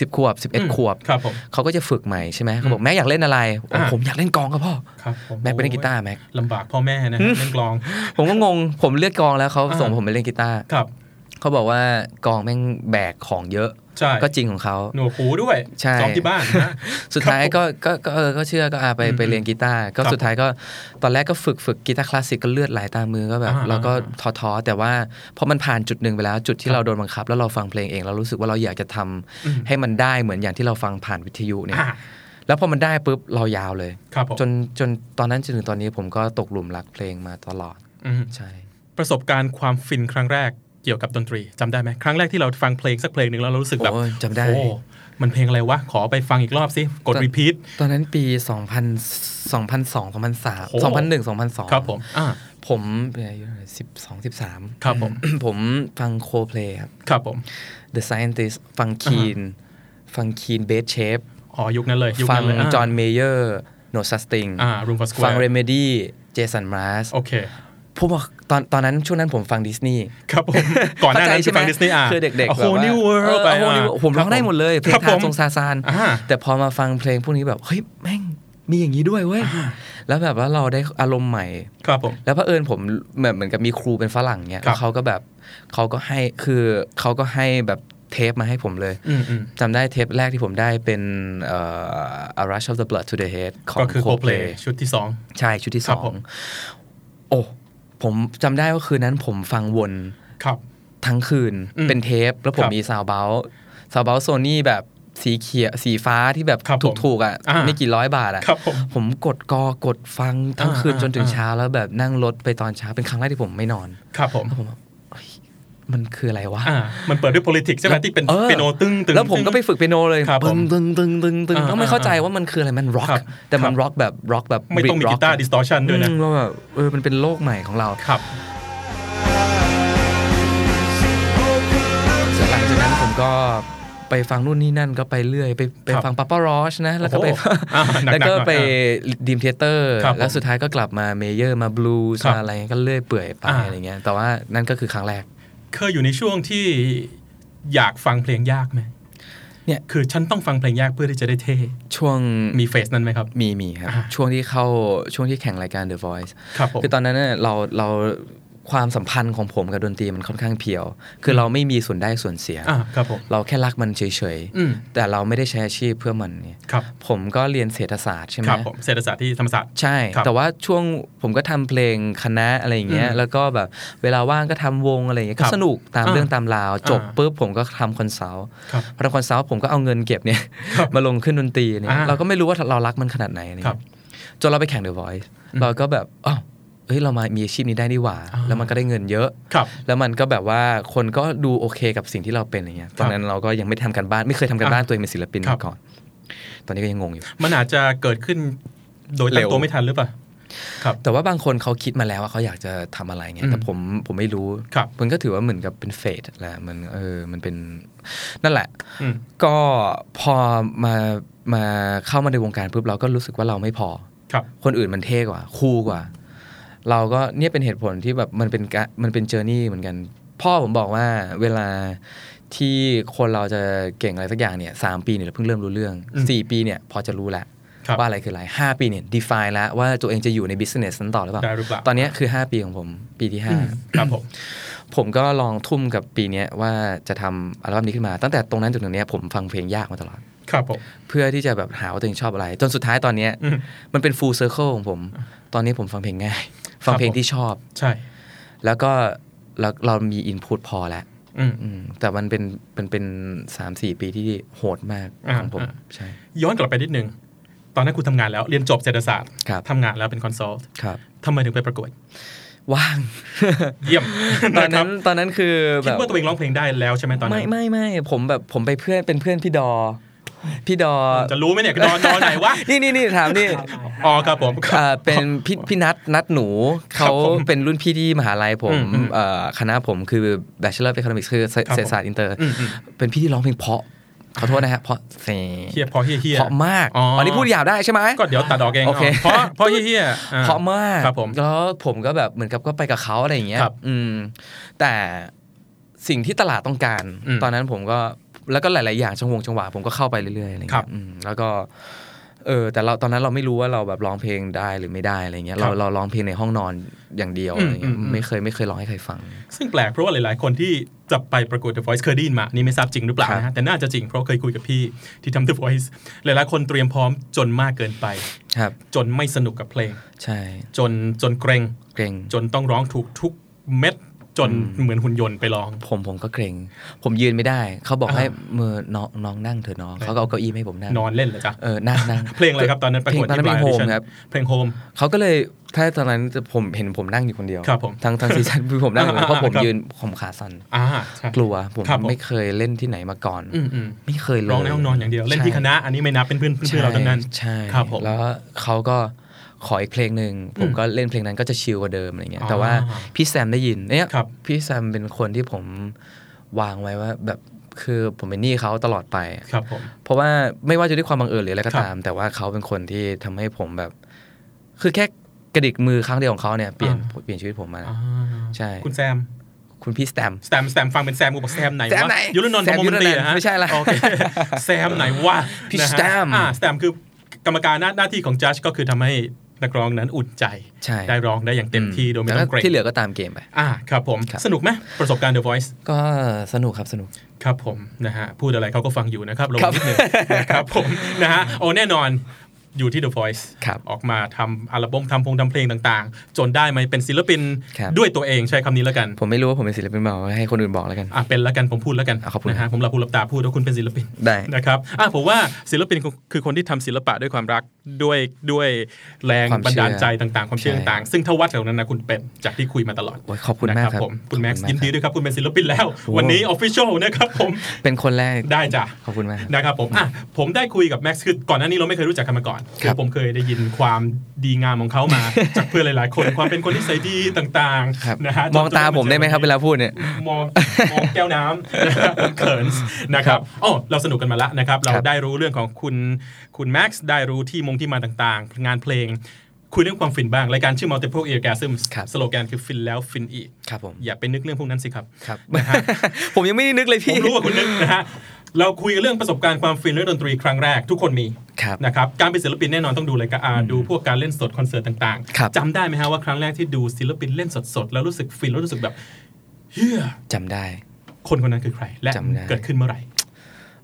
Speaker 5: สิบขวบสิบเอ็ด
Speaker 2: อืม
Speaker 5: ขวบ
Speaker 2: ครับผม
Speaker 5: เขาก็จะฝึกใหม่ใช่ไหมเขาบอกแม็กอยากเล่นอะไรโอ้
Speaker 2: อ่า
Speaker 5: ผมอยากเล่นกลองครับพ่อ
Speaker 2: ครับผม
Speaker 5: แม็กไปเล่นกีตาร์แม็ก
Speaker 2: ลำบากพ่อแม่นะฮะเล่นกลอง
Speaker 5: ผมก็งงผมเลือกกลองแล้วเขาส่งผมไปเล่นกีตาร์
Speaker 2: ครับ
Speaker 5: เขาบอกว่ากลองแม่งแบกของเยอะ
Speaker 2: ใช่
Speaker 5: ก็จริงของเขา
Speaker 2: หนวกหูด้วย
Speaker 5: ใช่
Speaker 2: ซ้อมที่บ้านนะ
Speaker 5: สุดท้ายก็ก็ก็เออก็เชื่อก็อาไป
Speaker 2: อืม
Speaker 5: ไปเรียนกีตาร์ก็
Speaker 2: ครับ
Speaker 5: สุดท้ายก็ตอนแรกก็ฝึกฝึกกีตาร์คลาสสิกก็เลือดไหลตามมือก็แบบ
Speaker 2: อ่า
Speaker 5: เราก็
Speaker 2: อ่า
Speaker 5: ท้อๆแต่ว่าพอมันผ่านจุดหนึ่งไปแล้ว จุดที่เราโดนบังคับ แล้วเราฟังเพลงเองเรารู้สึกว่าเราอยากจะทำให้มันได้เหมือนอย่างที่เราฟังผ่านวิทยุเนี่ย
Speaker 2: อ่า
Speaker 5: แล้วพอมันได้ปุ๊บเรายาวเลย
Speaker 2: ครับผม
Speaker 5: จนจนตอนนั้นจนถึงตอนนี้ผมก็ตกหลุมรักเพลงมาตลอด
Speaker 2: อืม
Speaker 5: ใช่
Speaker 2: ประสบการณ์ความฟินครั้งแรก เกี่ยวกับดนตรีจำได้ไหมครั้งแรกที่เราฟังเพลงสักเพลงหนึ่งแล้วเรารู้สึกแบบ
Speaker 5: โอ้ยจำได้
Speaker 2: โอ้มันเพลงอะไรวะ ขอไปฟังอีกรอบสิ กด
Speaker 5: ตอน
Speaker 2: รีพีท
Speaker 5: ตอนนั้นปี 2000 2002 2003
Speaker 2: โอ้
Speaker 5: 2001 2002
Speaker 2: ครับผมอ่า
Speaker 5: ผมเป็นอายุสิบสองสิบสาม
Speaker 2: ครับผม
Speaker 5: ผมฟังโคเพลครับ
Speaker 2: ครับผม
Speaker 5: The Scientist ฟังคีน ฟังคีนเบสเชฟ
Speaker 2: อ๋อ ยุคนั้นเลยยุค
Speaker 5: ฟั
Speaker 2: นั้
Speaker 5: ง
Speaker 2: นเลยา
Speaker 5: จอห์นเมเยอร์โนซัสติง
Speaker 2: อ่า Room for Square
Speaker 5: ฟังเรเมดี้เจสันมาส
Speaker 2: โอเค
Speaker 5: ผมบอกตอนตอนนั้นช่วงนั้นผมฟังดิสนีย์
Speaker 2: ครับผมก่อนหน้านั้น
Speaker 5: เข้
Speaker 2: คือฟังดิสนีย์อะ
Speaker 5: คือเด็กๆ
Speaker 2: โอ้โห
Speaker 5: แบบว่า
Speaker 2: นิวเวิร์
Speaker 5: เออ
Speaker 2: ไป
Speaker 5: โอ้โห New World ผมร้องได้หมดเลยเพลง
Speaker 2: ครับ
Speaker 5: ทา
Speaker 2: ผ
Speaker 5: ง
Speaker 2: ม
Speaker 5: ทรงซาซาน
Speaker 2: อ่า
Speaker 5: แต่พอมาฟังเพลงพวกนี้แบบเฮ้ยแม่งมีอย่างนี้ด้วยเว้ย แล้วแบบว่าเราได้อารมณ์ใหม่
Speaker 2: ครับผม
Speaker 5: แล้วพระเผอิญผมแบบเหมือนกับมีครูเป็นฝรั่งเนี้ย
Speaker 2: ครับ
Speaker 5: แล้วเขาก็แบบเขาก็ให้คือเขาก็ให้แบบเทปมาให้ผมเลย
Speaker 2: อืมอืม
Speaker 5: จำได้เทปแรกที่ผมได้เป็นเอ่อ A Rush of the Blood to the Head ของ
Speaker 2: ก็คือโคเพล
Speaker 5: Coldplay
Speaker 2: ชุดที่สอง
Speaker 5: ใช่ชุดที่
Speaker 2: ค
Speaker 5: ส
Speaker 2: รับ
Speaker 5: อ
Speaker 2: ผ
Speaker 5: ง
Speaker 2: ม
Speaker 5: โอ้ ผมจำได้ว่าคืนนั้นผมฟังวน
Speaker 2: ครับ
Speaker 5: ทั้งคืน
Speaker 2: อืม
Speaker 5: เป็นเทป แล้วผม
Speaker 2: ครับ
Speaker 5: มีซาวเบลซาวเบลโซนี่แบบสีเขียวสีฟ้าที่แบบ
Speaker 2: ครับผม
Speaker 5: ถูกๆอะ
Speaker 2: อ่า
Speaker 5: ไม่กี่ร้อยบาทอะ
Speaker 2: ครับผม
Speaker 5: ผมกดกอกดฟังทั้งคืน
Speaker 2: อ่า
Speaker 5: จนถึง
Speaker 2: อ่า
Speaker 5: เช้าแล้วแบบนั่งรถไปตอนเช้าเป็นครั้งแรกที่ผมไม่นอน
Speaker 2: ครับผม
Speaker 5: แล้วผมแบบเฮ้ย มันคืออะไรวะ
Speaker 2: อ่ามันเปิดด้วย politics ใช่ไหมที่เป็น
Speaker 5: ออ
Speaker 2: เปียโนตึ้งตึง
Speaker 5: แล้วผมก็ไปฝึกเปียโนเลย
Speaker 2: ครับผม
Speaker 5: ตึงตึงตึงตึงตึง
Speaker 2: อ่า
Speaker 5: ต้องไม่เข้าใจว่ามันคืออะไรมันร็อก
Speaker 2: ครับ
Speaker 5: แต่มัน
Speaker 2: ครับ
Speaker 5: ร็อกแบบร็อกแบบ
Speaker 2: ไม่ต้องมี
Speaker 5: Brit
Speaker 2: กี
Speaker 5: rock
Speaker 2: ตาร์ distortion ด้วยนะ
Speaker 5: อืมว่าแบบเออมันเป็นโลกใหม่ของเรา
Speaker 2: ครับ
Speaker 5: หลังจากนั้นผมก็ไปฟังนู่นนี่นั่นก็ไปเรื่อย ไปไป
Speaker 2: ครับ
Speaker 5: ฟังป a ป a ารอชนะ แล้วก็ไป
Speaker 2: โอ้โหอ่าหนักๆ
Speaker 5: แล้วก็
Speaker 2: หน่อย
Speaker 5: ไป Dream Theater
Speaker 2: ครับผม
Speaker 5: แล้วสุดท้ายก็กลับมา Mayer มาบลูส์
Speaker 2: ครับ
Speaker 5: มาอะไรก็เรื่อยเปื่อยไป
Speaker 2: อ่า
Speaker 5: อะไรเงี้ยแต่ว่านั่นก็คือครั้งแรก
Speaker 2: เคยอยู่ในช่วงที่อยากฟังเพลงยากไหม
Speaker 5: เนี่ย
Speaker 2: คือฉันต้องฟังเพลงยากเพื่อที่จะได้เท่
Speaker 5: ช่วง
Speaker 2: มี phase นั้นไหมครับ
Speaker 5: มีมีครับ
Speaker 2: อ่า
Speaker 5: ช่วงที่เข้าช่วงที่แข่งรายการ The Voice
Speaker 2: ครับผม
Speaker 5: คือตอนนั้นเนี่ยเราเรา ความสัมพันธ์ของผมกับดนตรีมันค่อนข้าง pure คือเราไม่มีส่วนได้ส่วนเสีย
Speaker 2: อ่าครับผม
Speaker 5: เราแค่รักมันเฉย
Speaker 2: อืม
Speaker 5: ๆแต่เราไม่ได้ใช้อาชีพเพื่อมันเนี่ย
Speaker 2: ครับ
Speaker 5: ผมก็เรียนเศรษฐศาสตร์ใช่ไหม
Speaker 2: ครับผมเศรษฐศาสตร์ที่ธรรมศาสตร์
Speaker 5: ใช่
Speaker 2: ครับ
Speaker 5: แต่ว่าช่วงผมก็ทำเพลงคณะอะไรอย่างเงี้ย
Speaker 2: อืม
Speaker 5: แล้วก็แบบเวลาว่างก็ทำวงอะไรอย่างเงี้ย
Speaker 2: ครับก็
Speaker 5: สนุกตาม
Speaker 2: อ่า
Speaker 5: เรื่องตามราว จบ
Speaker 2: อ่า
Speaker 5: ปุ๊บผมก็ทำ consult
Speaker 2: ครับ
Speaker 5: พอทำ consult ผมก็เอาเงินเก็บเนี่ยมาลงเครื่องดนตรีเนี่ย
Speaker 2: อ่า
Speaker 5: เราก็ไม่รู้ว่าเรารักมันขนาดไหนอะไรเงี้ยครับจนเราไปแข่ง The Voice เราก็แบบอ้าว เฮ้ยเรามามีอาชีพนี้ได้นี่หว่า
Speaker 2: อ่า
Speaker 5: แล้วมันก็ได้เงินเยอะ
Speaker 2: ครับ
Speaker 5: แล้วมันก็แบบว่าคนก็ดูโอเคกับสิ่งที่เราเป็นอย่างเงี้ยตอนนั้นเราก็ยังไม่ทำกันบ้านไม่เคยทำกันบ้านตัวเองเป็นศิลปิน
Speaker 2: ครั
Speaker 5: มา
Speaker 2: บ
Speaker 5: ก่อน ตอนนี้ก็ยังงงอยู่
Speaker 2: มันอาจจะเกิดขึ้นโดยตั้
Speaker 5: เร็
Speaker 2: ง
Speaker 5: ว
Speaker 2: ตัวไม่ทันหรือเปล่าครับ
Speaker 5: แต่ว่าบางคนเขาคิดมาแล้วว่าเขาอยากจะทำอะไรเงี้ยแต่
Speaker 2: อืม
Speaker 5: ผมผมไม่รู้
Speaker 2: ครับ
Speaker 5: มันก็ถือว่าเหมือนกับเป็นเฟสแหละมันเออมันเป็นนั่นแหละ
Speaker 2: อืม
Speaker 5: ก็พอมามาเข้ามาในวงการปุ๊บเราก็รู้สึกว่าเราไม่พอ
Speaker 2: ครับ
Speaker 5: คนอื่นมันเท่กว่า คูลกว่า เราก็เนี่ยเป็นเหตุผลที่แบบมันเป็นกะมันเป็นเจอร์นี่เหมือนกัน พ่อผมบอกว่าเวลาที่คนเราจะเก่งอะไรสักอย่างเนี่ยสามปีเนี่ยเราเพิ่งเริ่มรู้เรื่อง
Speaker 2: อืม
Speaker 5: สี่ปีเนี่ยพอจะรู้แล้ว
Speaker 2: ครับ
Speaker 5: ว่าอะไรคืออะไรห้าปีเนี่ย define แล้วว่าตัวเองจะอยู่ใน business นั้นต่อหรือเปล่า
Speaker 2: ได้หรือเปล่า
Speaker 5: ตอนเนี้ยคือ 5 ปีของผม ปีที่
Speaker 2: อืมครับผม
Speaker 5: 5ผมก็ลองทุ่มกับปีเนี้ยว่าจะทำอัลบั้มนี้ขึ้นมา ตั้งแต่ตรงนั้นจนถึงเนี้ยผมฟังเพลงยากมาตลอด
Speaker 2: ครับผม
Speaker 5: เพื่อที่จะแบบหาว่าตัวเองชอบอะไร จนสุดท้ายตอนเนี้ย
Speaker 2: อืม
Speaker 5: มันเป็น full circle ของผม ตอนนี้ผมฟังเพลงง่าย ฟังเพลงที่ชอบ
Speaker 2: ใช่
Speaker 5: แล้วก็เราเรามี input พอแล้ว
Speaker 2: อืม
Speaker 5: อืมแต่มันเป็นเป็นเป็นสามสี่ปีที่โหดมาก
Speaker 2: อ่า
Speaker 5: ของผม
Speaker 2: อ่า
Speaker 5: ใช่
Speaker 2: ย้อนกลับไปนิดนึง ตอนนั้นคุณทำงานแล้วเรียนจบเศรษฐศาสตร์
Speaker 5: ครับ
Speaker 2: ทำงานแล้วเป็น consult
Speaker 5: ครับ
Speaker 2: ทำไมถึงไปประกวด
Speaker 5: ว่าง
Speaker 2: เยี่ยม
Speaker 5: ตอนนั้ะน
Speaker 2: ครับ
Speaker 5: ตอนนั้นคือแบ
Speaker 2: คิด
Speaker 5: บ
Speaker 2: ว่าตัวเองร้องเพลงได้แล้วใช่ไหมตอนนั้
Speaker 5: ไม่
Speaker 2: น
Speaker 5: ไม่ไม่ผมแบบผมไปเพื่อนเป็นเพื่อนพี่ดอ พี่ดอ
Speaker 2: จะรู้ไหมเนี่ยนอนนอนไหนวะ
Speaker 5: นี่นี่นี่ถามนี่
Speaker 2: อ๋อครับผม
Speaker 5: อ่าเป็นพี่พี่นัทนัทหนู
Speaker 2: ครับ
Speaker 5: เขา
Speaker 2: ผม
Speaker 5: เป็นรุ่นพี่ที่มหาลัยผม
Speaker 2: อืมอืม
Speaker 5: เอ่อคณะผมคือ Bachelor of Economics คือเศรษ
Speaker 2: ครับผม
Speaker 5: ฐศาสตร์อินเตอร์
Speaker 2: อืมอืม
Speaker 5: เป็นพี่ที่ร้องเพลงเพราะขอโทษนะฮะเพราะเส
Speaker 2: เฮียพอเฮียเฮีย
Speaker 5: เพราะมาก
Speaker 2: อ๋ออั
Speaker 5: นนี้พูดหยาบได้ใช่ไหม
Speaker 2: ก็เดี๋ยวตัดออกเอง
Speaker 5: โอเค
Speaker 2: เพราะเพราะเฮียเฮียอ่
Speaker 5: เพราะมาก
Speaker 2: ครับผม
Speaker 5: แล้วผมก็แบบเหมือนกับก็ไปกับเขาอะไรอย่างเงี้ย
Speaker 2: ครับ
Speaker 5: อืมแต่สิ่งที่ตลาดต้องการ
Speaker 2: อืม
Speaker 5: ตอนนั้นผมก็ แล้วก็หลาย ๆ อย่างจังหวงจังหวะผมก็เข้าไปเรื่อยๆอะไร
Speaker 2: ครั
Speaker 5: เงี้
Speaker 2: บ
Speaker 5: ยอืมแล้วก็เออแต่เราตอนนั้นเราไม่รู้ว่าเราแบบร้องเพลงได้หรือไม่ได้อะไรเงี้ย
Speaker 2: ครั
Speaker 5: เรา
Speaker 2: บ
Speaker 5: เราร้องเพลงในห้องนอนอย่างเดียวอะไรเงี้ย
Speaker 2: อืมอืม
Speaker 5: ไม่เคยไม่เคยร้องให้ใครฟัง
Speaker 2: ซึ่งแปลกเพราะว่าหลาย ๆ คนที่จะไปประกวด The Voice เคยได้ยินมานี่ไม่ทราบจริงหรือเปล่า
Speaker 5: ครับ
Speaker 2: นะฮะแต่น่าจะจริงเพราะเคยคุยกับพี่ที่ทำ The Voice หลาย ๆ คนเตรียมพร้อมจนมากเกินไป
Speaker 5: ครับ
Speaker 2: จนไม่สนุกกับเพลง
Speaker 5: ใช่
Speaker 2: จนจนเกร็ง
Speaker 5: เกร็ง
Speaker 2: จนต้องร้องถูกทุกเม็ด จนเหมือนหุ่นยนต์ไปร้อง
Speaker 5: ผมผมก็เกร็ง ผมยืนไม่ได้ เขาบอก
Speaker 2: อ่า
Speaker 5: ให้มือน้องน้องนั่งเถอะน้องเขาก็เอาเก้าอี้มาให้ผมนั่ง
Speaker 2: นอนเล่นเหรอจ๊ะ
Speaker 5: เออนั่งนั่ง
Speaker 2: เพลงอะไรครับตอนนั้นประ
Speaker 5: เพล
Speaker 2: ก
Speaker 5: ง
Speaker 2: วด
Speaker 5: ตอนนั้นเพลง
Speaker 2: ที่
Speaker 5: โฮ
Speaker 2: Blind
Speaker 5: ม
Speaker 2: Audition
Speaker 5: ครับ
Speaker 2: เพลง Home
Speaker 5: เขาก็เลยถ้าตอนนั้นผมเห็นผมนั่งอยู่คนเดียว
Speaker 2: ครับผม
Speaker 5: ทั้งทั้งซีซั่นคือผมนั่งอยู่เพราะผม
Speaker 2: ครับ
Speaker 5: ยืนผมขาสั่น
Speaker 2: อ่าใช่
Speaker 5: กลัวผม
Speaker 2: ครับผม
Speaker 5: ไม่เคยเล่นที่ไหนมาก่อน
Speaker 2: อืมอืม
Speaker 5: ไม่เคยเลย
Speaker 2: ร้องในห้องนอนอย่างเดียวเล่นที่
Speaker 5: ใช่
Speaker 2: คณะอันนี้ไม่นับเป็นเพื่อนเพื่อนเราทั้งนั้น
Speaker 5: ใช่
Speaker 2: ครับผม
Speaker 5: แล้วเขาก็ ขออีกเพลงหนึ่งผมก็เล่นเพลงนั้นก็จะชิลกว่าเดิมอะไรเงี้ย
Speaker 2: อ๋อ
Speaker 5: แต่ว่าพี่แซมได้ยินเนี่ย
Speaker 2: ครับ
Speaker 5: พี่แซมเป็นคนที่ผมวางไว้ว่าแบบคือผมเป็นหนี้เขาตลอดไป
Speaker 2: ครับผม
Speaker 5: เพราะว่าไม่ว่าจะด้วยความบังเอิญหรืออะไรก็
Speaker 2: ครับ
Speaker 5: ตาม แต่ว่าเขาเป็นคนที่ทำให้ผมแบบ คือแค่กระดิกมือครั้งเดียวของเขาเนี่ยเปลี่ยนเปลี่ยนชีวิตผมมา
Speaker 2: อ่า
Speaker 5: ใช่
Speaker 2: คุณแซม
Speaker 5: คุณพี่แซม
Speaker 2: แซมแซมฟังเป็นแซมกูบอกแซมไหน
Speaker 5: แซม
Speaker 2: วะ
Speaker 5: ไหน
Speaker 2: ยุรนนท์
Speaker 5: แซ
Speaker 2: พ
Speaker 5: ม
Speaker 2: ม
Speaker 5: ยุ
Speaker 2: มัน
Speaker 5: รนันท์
Speaker 2: ตรีเหรอฮะ
Speaker 5: ไม่ใช่ละ
Speaker 2: โอเคแซมไหนวะ
Speaker 5: พี่
Speaker 2: นะฮะ
Speaker 5: แซม
Speaker 2: อ่าแซมคือกรรมการหน้าหน้าที่ของจัดก็คือทำให้ นักร้องนั้นอุ่นใจ
Speaker 5: ใช่
Speaker 2: ได้ร้องได้อย่างเต็มที่โดยไม่
Speaker 5: แล้ว
Speaker 2: ต้องเกรง
Speaker 5: ที่เหลือก็ตามเกมไป
Speaker 2: อ่าครับผม
Speaker 5: ครับ
Speaker 2: สนุกไหมประสบการณ์ The Voice
Speaker 5: ก็สนุกครับสนุก
Speaker 2: ครับผมนะฮะพูดอะไรเขาก็ฟังอยู่นะครับลง
Speaker 5: ครับ
Speaker 2: นิดหนึ่งนะครับผมนะฮะโอ้แน่นอน อยู่ที่ The Voice
Speaker 5: ครับ
Speaker 2: ออกมาทำอัลบั้มทำพงทำเพลงต่างๆ จนได้มาเป็นศิลปิน
Speaker 5: ครับ
Speaker 2: ด้วยตัวเองใช้คำนี้แล้วกัน
Speaker 5: ผมไม่รู้ว่าผมเป็นศิลปินเปล่าให้คนอื่นบอกแล้วกัน
Speaker 2: อะเป็นแล้วกันผมพูดแล้วกัน
Speaker 5: อะขอบคุณ
Speaker 2: นะฮะผมหลับหูหลับตาพูดว่าคุณเป็นศิลปิน
Speaker 5: ได้
Speaker 2: นะครับอะผมว่าศิลปินคือคนที่ทำศิลปะด้วยความรักด้วยด้วยแรง
Speaker 5: ความ
Speaker 2: บัน
Speaker 5: เชื่อ
Speaker 2: ดาลใจต่างๆ ความเชื่อ
Speaker 5: ใช่
Speaker 2: ต่างๆ ซึ่งถ้าวัดเหล่านั้นนะคุณเป็นจากที่คุยมาตลอด
Speaker 5: โอ้ยขอบคุณมาก
Speaker 2: นะครับผมคุณแม็กซ์
Speaker 5: ขอบ
Speaker 2: ยินดี
Speaker 5: มาก
Speaker 2: ด้วยครับคุณเป็นศิลปินแล้ว
Speaker 5: โอ้
Speaker 2: วันนี้ official นะครับผม
Speaker 5: เป็นคนแรก
Speaker 2: ได้จ้ะ
Speaker 5: ขอบคุณมากครับ
Speaker 2: นะครับผมอะผมได้คุยกับแม็กซ์คือก่อนหน้านี้เราไม่เคยรู้จักกันมาก่อน
Speaker 5: ครับ
Speaker 2: ผมเคยได้ยินความดีงามของเขามา จากเพื่อนหลาย ๆ คนความเป็นคนที่ใส่ดีต่าง
Speaker 5: ครับ
Speaker 2: ๆนะฮะ
Speaker 5: มองตาผมได้ไหมครับเวลาพูดเนี่ย
Speaker 2: มองมองแก้วน้ำนะฮะผมเขินนะครับอ๋อเราสนุกกันมาแล้วนะครับ เรา
Speaker 5: ครับ
Speaker 2: ได้รู้เรื่องของคุณคุณแม็กซ์ได้รู้ที่มงที่มาต่างๆ งานเพลงคุยเรื่องความฟินบ้าง รายการชื่อ multiple orgasms
Speaker 5: ครับ
Speaker 2: สโลแกนคือฟินแล้วฟินอีก
Speaker 5: ครับผม
Speaker 2: อย่าไปนึกเรื่องพวกนั้นสิครับ
Speaker 5: ครับ
Speaker 2: นะฮะ
Speaker 5: ผมยังไม่ได้นึกเลย
Speaker 2: ผ
Speaker 5: พี่
Speaker 2: มรู้ว่าคุณนึกนะฮะ เราคุยกันเรื่องประสบการณ์ความฟินเรื่องดนตรีครั้งแรกทุกคนมี
Speaker 5: ครับ
Speaker 2: นะครับการเป็นศิลปินแน่นอนต้องดูรายการอ่าดูพวกการเล่นสดคอนเสิร์ตต่าง
Speaker 5: ครับ
Speaker 2: ๆจำได้ไหมฮะว่าครั้งแรกที่ดูศิลปินเล่นสดๆแล้วรู้สึกฟินแล้วรู้สึกแบบเฮีย
Speaker 5: จำได้
Speaker 2: คนคนนั้นคือใคร และ
Speaker 5: จำได้
Speaker 2: เกิดขึ้นเมื่อไหร่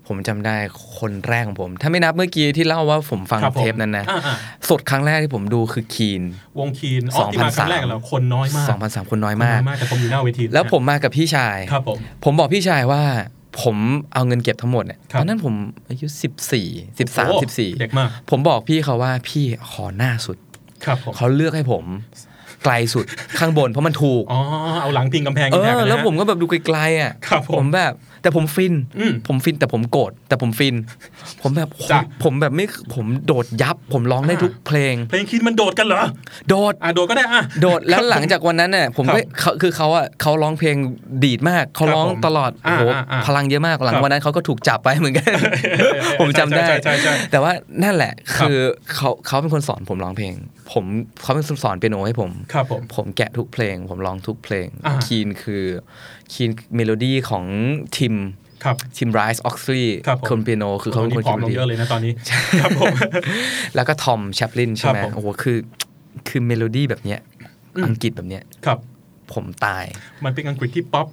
Speaker 5: ผมจำได้คนแรกของผม ถ้าไม่นับเมื่อกี้ที่เล่าว่าผมฟัง
Speaker 2: ครับผม
Speaker 5: เทปนั้นนะ
Speaker 2: อ่าอ่า
Speaker 5: สดครั้งแรกที่ผมดูคือคีน
Speaker 2: วงคีนอ๋อที่มาครั้งแรกกับเราคนน้อยมาก
Speaker 5: 2003คนน้อย
Speaker 2: คน
Speaker 5: มาก
Speaker 2: น้อยมากแต่ผมอยู่หน้าเวที
Speaker 5: แล้วผมมากับพี่ชาย
Speaker 2: ครับผม
Speaker 5: ผมบอกพี่ชายว่า ผมเอาเงินเก็บทั้งหมดเนี่ย
Speaker 2: ครับ
Speaker 5: ตอนนั้นผมอายุ14 13
Speaker 2: โอ้
Speaker 5: 14
Speaker 2: เด็กมาก
Speaker 5: ผมบอกพี่เขาว่าพี่ขอหน้าสุด
Speaker 2: ครับผม
Speaker 5: เขาเลือกให้ผมไกลสุดข้างบนเพราะมันถูก
Speaker 2: อ๋อเอาหลังพิงกำแพง
Speaker 5: เอ
Speaker 2: แพง
Speaker 5: อ
Speaker 2: นะฮะ
Speaker 5: แล้วผมก็แบบดูไกลๆอะ
Speaker 2: ครับผม
Speaker 5: แบบ แต่ผมฟิน
Speaker 2: อืม
Speaker 5: ผมฟินแต่ผมโกรธแต่ผมฟิน ผมแบบ
Speaker 2: จ้ะ
Speaker 5: ผมแบบไม่ผมโดดยับ ผมร้องได้
Speaker 2: อ่า
Speaker 5: ทุกเพลง
Speaker 2: เพลงคีนมันโดดกันเหรอ
Speaker 5: โดด
Speaker 2: อะโดดก็ได้อะ
Speaker 5: โดดแล้วหลังจากวันนั้นเนี่ยผมก็เขาคือเขาอะเขาร้องเพลงดีดมากเขาร้อง
Speaker 2: ครับผม
Speaker 5: ตลอดโอ้โห
Speaker 2: อ่าอ่า
Speaker 5: พลังเยอะมากหลัง
Speaker 2: ครับ
Speaker 5: วันนั้นเขาก็ถูกจับไปเหมือนกัน ผมจำได้
Speaker 2: ใช่ใช่ใช่
Speaker 5: แต่ว่านั่นแหละ
Speaker 2: ครับ
Speaker 5: คือเขาเขาเป็นคนสอนผมร้องเพลง ผมเขาเป็นคนสอนเปียโนให้ผม
Speaker 2: ครับผม
Speaker 5: ผมแกะทุกเพลง ผมร้องทุกเพลง
Speaker 2: อ่า
Speaker 5: Keane คือ Keane melody ของทิม
Speaker 2: ครับ
Speaker 5: Tim Rice-Oxley
Speaker 2: ครับผม
Speaker 5: คนเปียโน คือเขาเป็นคน
Speaker 2: ผอมลง
Speaker 5: เขียน
Speaker 2: เยอะเลยนะตอนนี้ครับผม
Speaker 5: แล้วก็ Tom Chaplin ใช่ไหม
Speaker 2: ครับผม
Speaker 5: โอ้โหคือ คือเมโลดี้แบบเนี้ย
Speaker 2: อืม
Speaker 5: อังกฤษแบบเนี้ย
Speaker 2: ครับ
Speaker 5: ผมตาย
Speaker 2: มันเป็นอังกฤษที่ป๊อป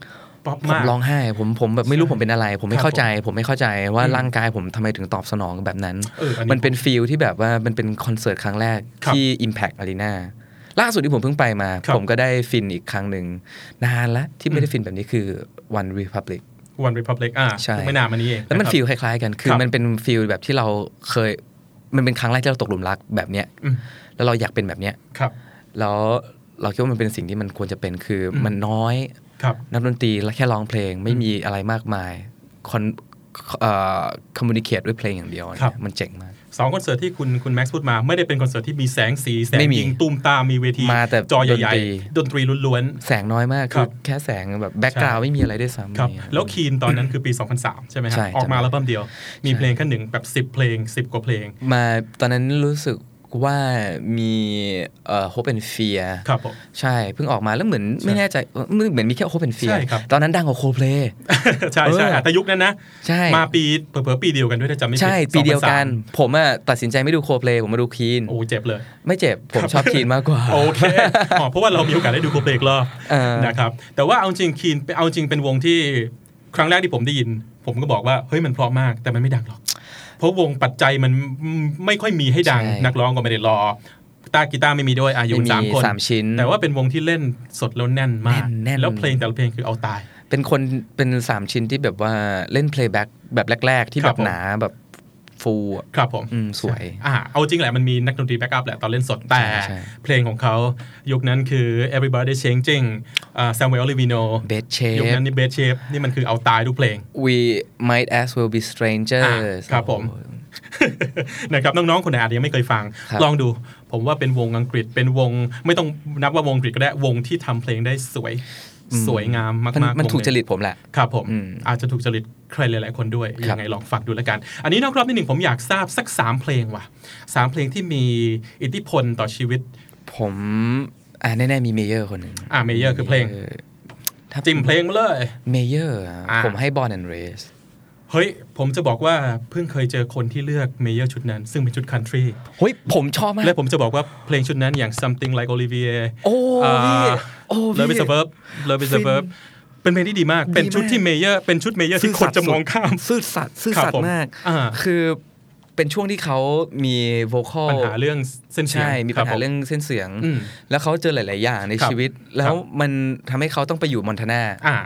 Speaker 2: ป๊อป
Speaker 5: ผม
Speaker 2: มาก
Speaker 5: ร้องไห้ผมผมแบบไม่รู้
Speaker 2: ใช่
Speaker 5: ผมเป็นอะไร ผมไม่
Speaker 2: ครับ
Speaker 5: เข้าใจ ผมไม่เข้าใจว่า
Speaker 2: อืม
Speaker 5: ร่างกายผมทำไมถึงตอบสนองแบบนั้น
Speaker 2: เอออันนี้
Speaker 5: มันเป็น feel ที่แบบว่ามันเป็นคอนเสิร์ตครั้งแรก
Speaker 2: ครับ
Speaker 5: ที่ Impact Arena ล่าสุดที่ผมเพิ่งไปมา
Speaker 2: ครับ
Speaker 5: ผมก็ได้ฟินอีกครั้งหนึ่งนานละที่ไม่ได้ฟินแบบนี้คือ One Republic
Speaker 2: One Republic อ่า
Speaker 5: ใช่
Speaker 2: ไม่นานมานี้เอง
Speaker 5: แล้วมันะ
Speaker 2: ครับ
Speaker 5: ฟีลคล้ายๆกัน คือ
Speaker 2: ครับ
Speaker 5: มันเป็น feel แบบที่เราเคย มันเป็นครั้งแรกที่เราตกหลุมรักแบบเนี้ย
Speaker 2: อืม
Speaker 5: แล้วเราอยากเป็นแบบเนี้ย
Speaker 2: ครับ
Speaker 5: แล้วเราคิดว่ามันเป็นสิ่งที่มันควรจะเป็นคืออ
Speaker 2: ม
Speaker 5: มันน้อย
Speaker 2: ครับ
Speaker 5: นักดนตรีและแค่ร้องเพลงไม่มีอะไรมากมายคอนเอ่อ communicate ด้วยเพลงอย่างเดียวเนี่ย
Speaker 2: ครับ
Speaker 5: มันเจ๋งมาก
Speaker 2: สองคอนเสิร์ตที่คุณคุณแม็กซ์พูดมา ไม่ได้เป็นคอนเสิร์ตที่มีแสงสีแสง
Speaker 5: ไม่มี
Speaker 2: ยิงตุ้มตามมีเวที
Speaker 5: มาแต่
Speaker 2: จอใหญ่
Speaker 5: ดนตรี
Speaker 2: ๆดนตรีล้วน
Speaker 5: แสงน้อยมาก
Speaker 2: ค
Speaker 5: คื
Speaker 2: รั
Speaker 5: อบแค่แสงแบบ background
Speaker 2: ใช่
Speaker 5: ไม่มีอะไรด้วยซ้ำ
Speaker 2: ๆครับ
Speaker 5: อะไรเงี้ย
Speaker 2: แล้ว Keane ตอนนั้นคือปี 2003 ใช่ไหมฮะ
Speaker 5: ใช่
Speaker 2: ออกมา
Speaker 5: จำได้
Speaker 2: แล้วบั้มเดียว มีเพลงแค่หนึ่งแบบ 10 เพลง 10 กว่าเพลง
Speaker 5: มาตอนนั้นรู้สึก ว่ามีเอ่อ Hope and Fear
Speaker 2: ครับผม
Speaker 5: ใช่เพิ่งออกมาแล้วเหมือนไม่แน่ใจเออเหมือนมีแค่ Hope and Fear
Speaker 2: ใช่ครับ
Speaker 5: ตอนนั้นดังกว่า Coldplay
Speaker 2: ใช่ใช่
Speaker 5: เออ
Speaker 2: แต่ยุคนั้นนะ
Speaker 5: ใช่
Speaker 2: มาปีเผลอๆปีเดียวกันด้วยถ้าจำไม่ผิด
Speaker 5: ใช่ ปีเดียวกัน
Speaker 2: 2003
Speaker 5: ผมอะตัดสินใจไม่ดู Coldplay ผมมาดู Queen
Speaker 2: โอ้เจ็บเลย
Speaker 5: ไม่เจ็บ ผมชอบ Queen มากกว่า
Speaker 2: โอเคอ๋อเพราะว่าเรามีโอกาสได้ดูโคเปกรอบ
Speaker 5: เออ
Speaker 2: นะครับแต่ว่าเอาจริงคีนเอาจริงเป็นวงที่ครั้งแรกที่ผมได้ยิน ผมก็บอกว่าเฮ้ยมันเพราะมากแต่มันไม่ดังหรอก เพราะวงปัจจัยมันไม่ค่อยมีให้ดัง
Speaker 5: ใช่
Speaker 2: นักร้องก็ไม่ได้รอตากีตาร์ไม่มีด้วยอายุ
Speaker 5: ไม่มี
Speaker 2: สามคน
Speaker 5: สามชิ้น
Speaker 2: แต่ว่าเป็นวงที่เล่นสดแล้วแน่นมาก
Speaker 5: แน่นๆ
Speaker 2: แล้วเพลงแต่ละเพลงคือเอาตาย
Speaker 5: เป็นคนเป็นสามชิ้นที่แบบว่าเล่น playback แบบแรก ๆ ที่
Speaker 2: ค
Speaker 5: แบ
Speaker 2: รับบผม
Speaker 5: หนาแบบ ฟูอะ
Speaker 2: ครับผม
Speaker 5: อืมสวย
Speaker 2: อ่าเอาจริงแหละมันมีนักดนตรี backup แหละตอนเล่นสดแต่
Speaker 5: ใช่ใช่
Speaker 2: เพลงของเขายุคนั้นคือ everybody changing อ่า Samuel Olivino
Speaker 5: Bed
Speaker 2: ยุคนั้น
Speaker 5: Shape
Speaker 2: นี่ bed shape นี่มันคือเอาตายทุกเพลง
Speaker 5: We might as well be
Speaker 2: อ่า
Speaker 5: strangers
Speaker 2: ครับผม
Speaker 5: โอ้โห
Speaker 2: นะครับน้องๆ คนไหนอาจจะยังไม่เคยฟัง
Speaker 5: ครับ
Speaker 2: ลองดู ผมว่าเป็นวงอังกฤษเป็นวง ไม่ต้องนับว่าวงอังกฤษก็ได้วงที่ทำเพลงได้สวย สวยงามมาก
Speaker 5: มัน
Speaker 2: ๆ
Speaker 5: มัน
Speaker 2: วง
Speaker 5: ถูก
Speaker 2: ห
Speaker 5: จ
Speaker 2: นึ่ง
Speaker 5: ริตผมแหละ
Speaker 2: ครับผม
Speaker 5: อืม
Speaker 2: อาจจะถูกจริตใครหลายๆคนด้วย
Speaker 5: ครับ
Speaker 2: ยังไงลองฟังดูแล้วกัน อันนี้นอกรอบนิดหนึ่งผมอยากทราบสักสามเพลงว่ะสามเพลงที่มีอิทธิพลต่อชีวิต
Speaker 5: ผมอ่าแน่ๆมี Mayer คนหนึ่ง
Speaker 2: อ่า Mayer คือเพลงจิ้มเพลงมาเลย
Speaker 5: Mayer อ่าผมให้ Born and Raised
Speaker 2: เฮ้ย ผมจะบอกว่าเพิ่งเคยเจอคนที่เลือก Mayer ชุดนั้น ซึ่งเป็นชุด country
Speaker 5: เฮ้ย ผมชอบมาก
Speaker 2: และผมจะบอกว่าเพลงชุดนั้นอย่าง something like Olivia
Speaker 5: โอ้พี่โอ้
Speaker 2: Love is
Speaker 5: พี่
Speaker 2: a verb Love is a
Speaker 5: ฟิน
Speaker 2: verb เป็นเพลงที่ดีมาก เป็นชุด
Speaker 5: ดีมาก
Speaker 2: ที่ Mayer เป็นชุด Mayer ที่คนจะมองข้าม
Speaker 5: ซื่อสัตย์ซื่อ
Speaker 2: ครับ
Speaker 5: สัต
Speaker 2: ผม
Speaker 5: ย์มาก
Speaker 2: อ่า
Speaker 5: คือ เป็นช่วงที่เขามี vocal
Speaker 2: ปัญหาเรื่องเส้นเสียง
Speaker 5: ใช่มีปัญ
Speaker 2: ค
Speaker 5: หา
Speaker 2: บผ
Speaker 5: เรื่องเส้นเสียง
Speaker 2: อืม
Speaker 5: แล้วเขาเจอหลาย ๆ อย่างใน
Speaker 2: ครับ
Speaker 5: ชีวิต แล้วมันทำให้เขาต้องไปอยู่มอนทานา
Speaker 2: อ่า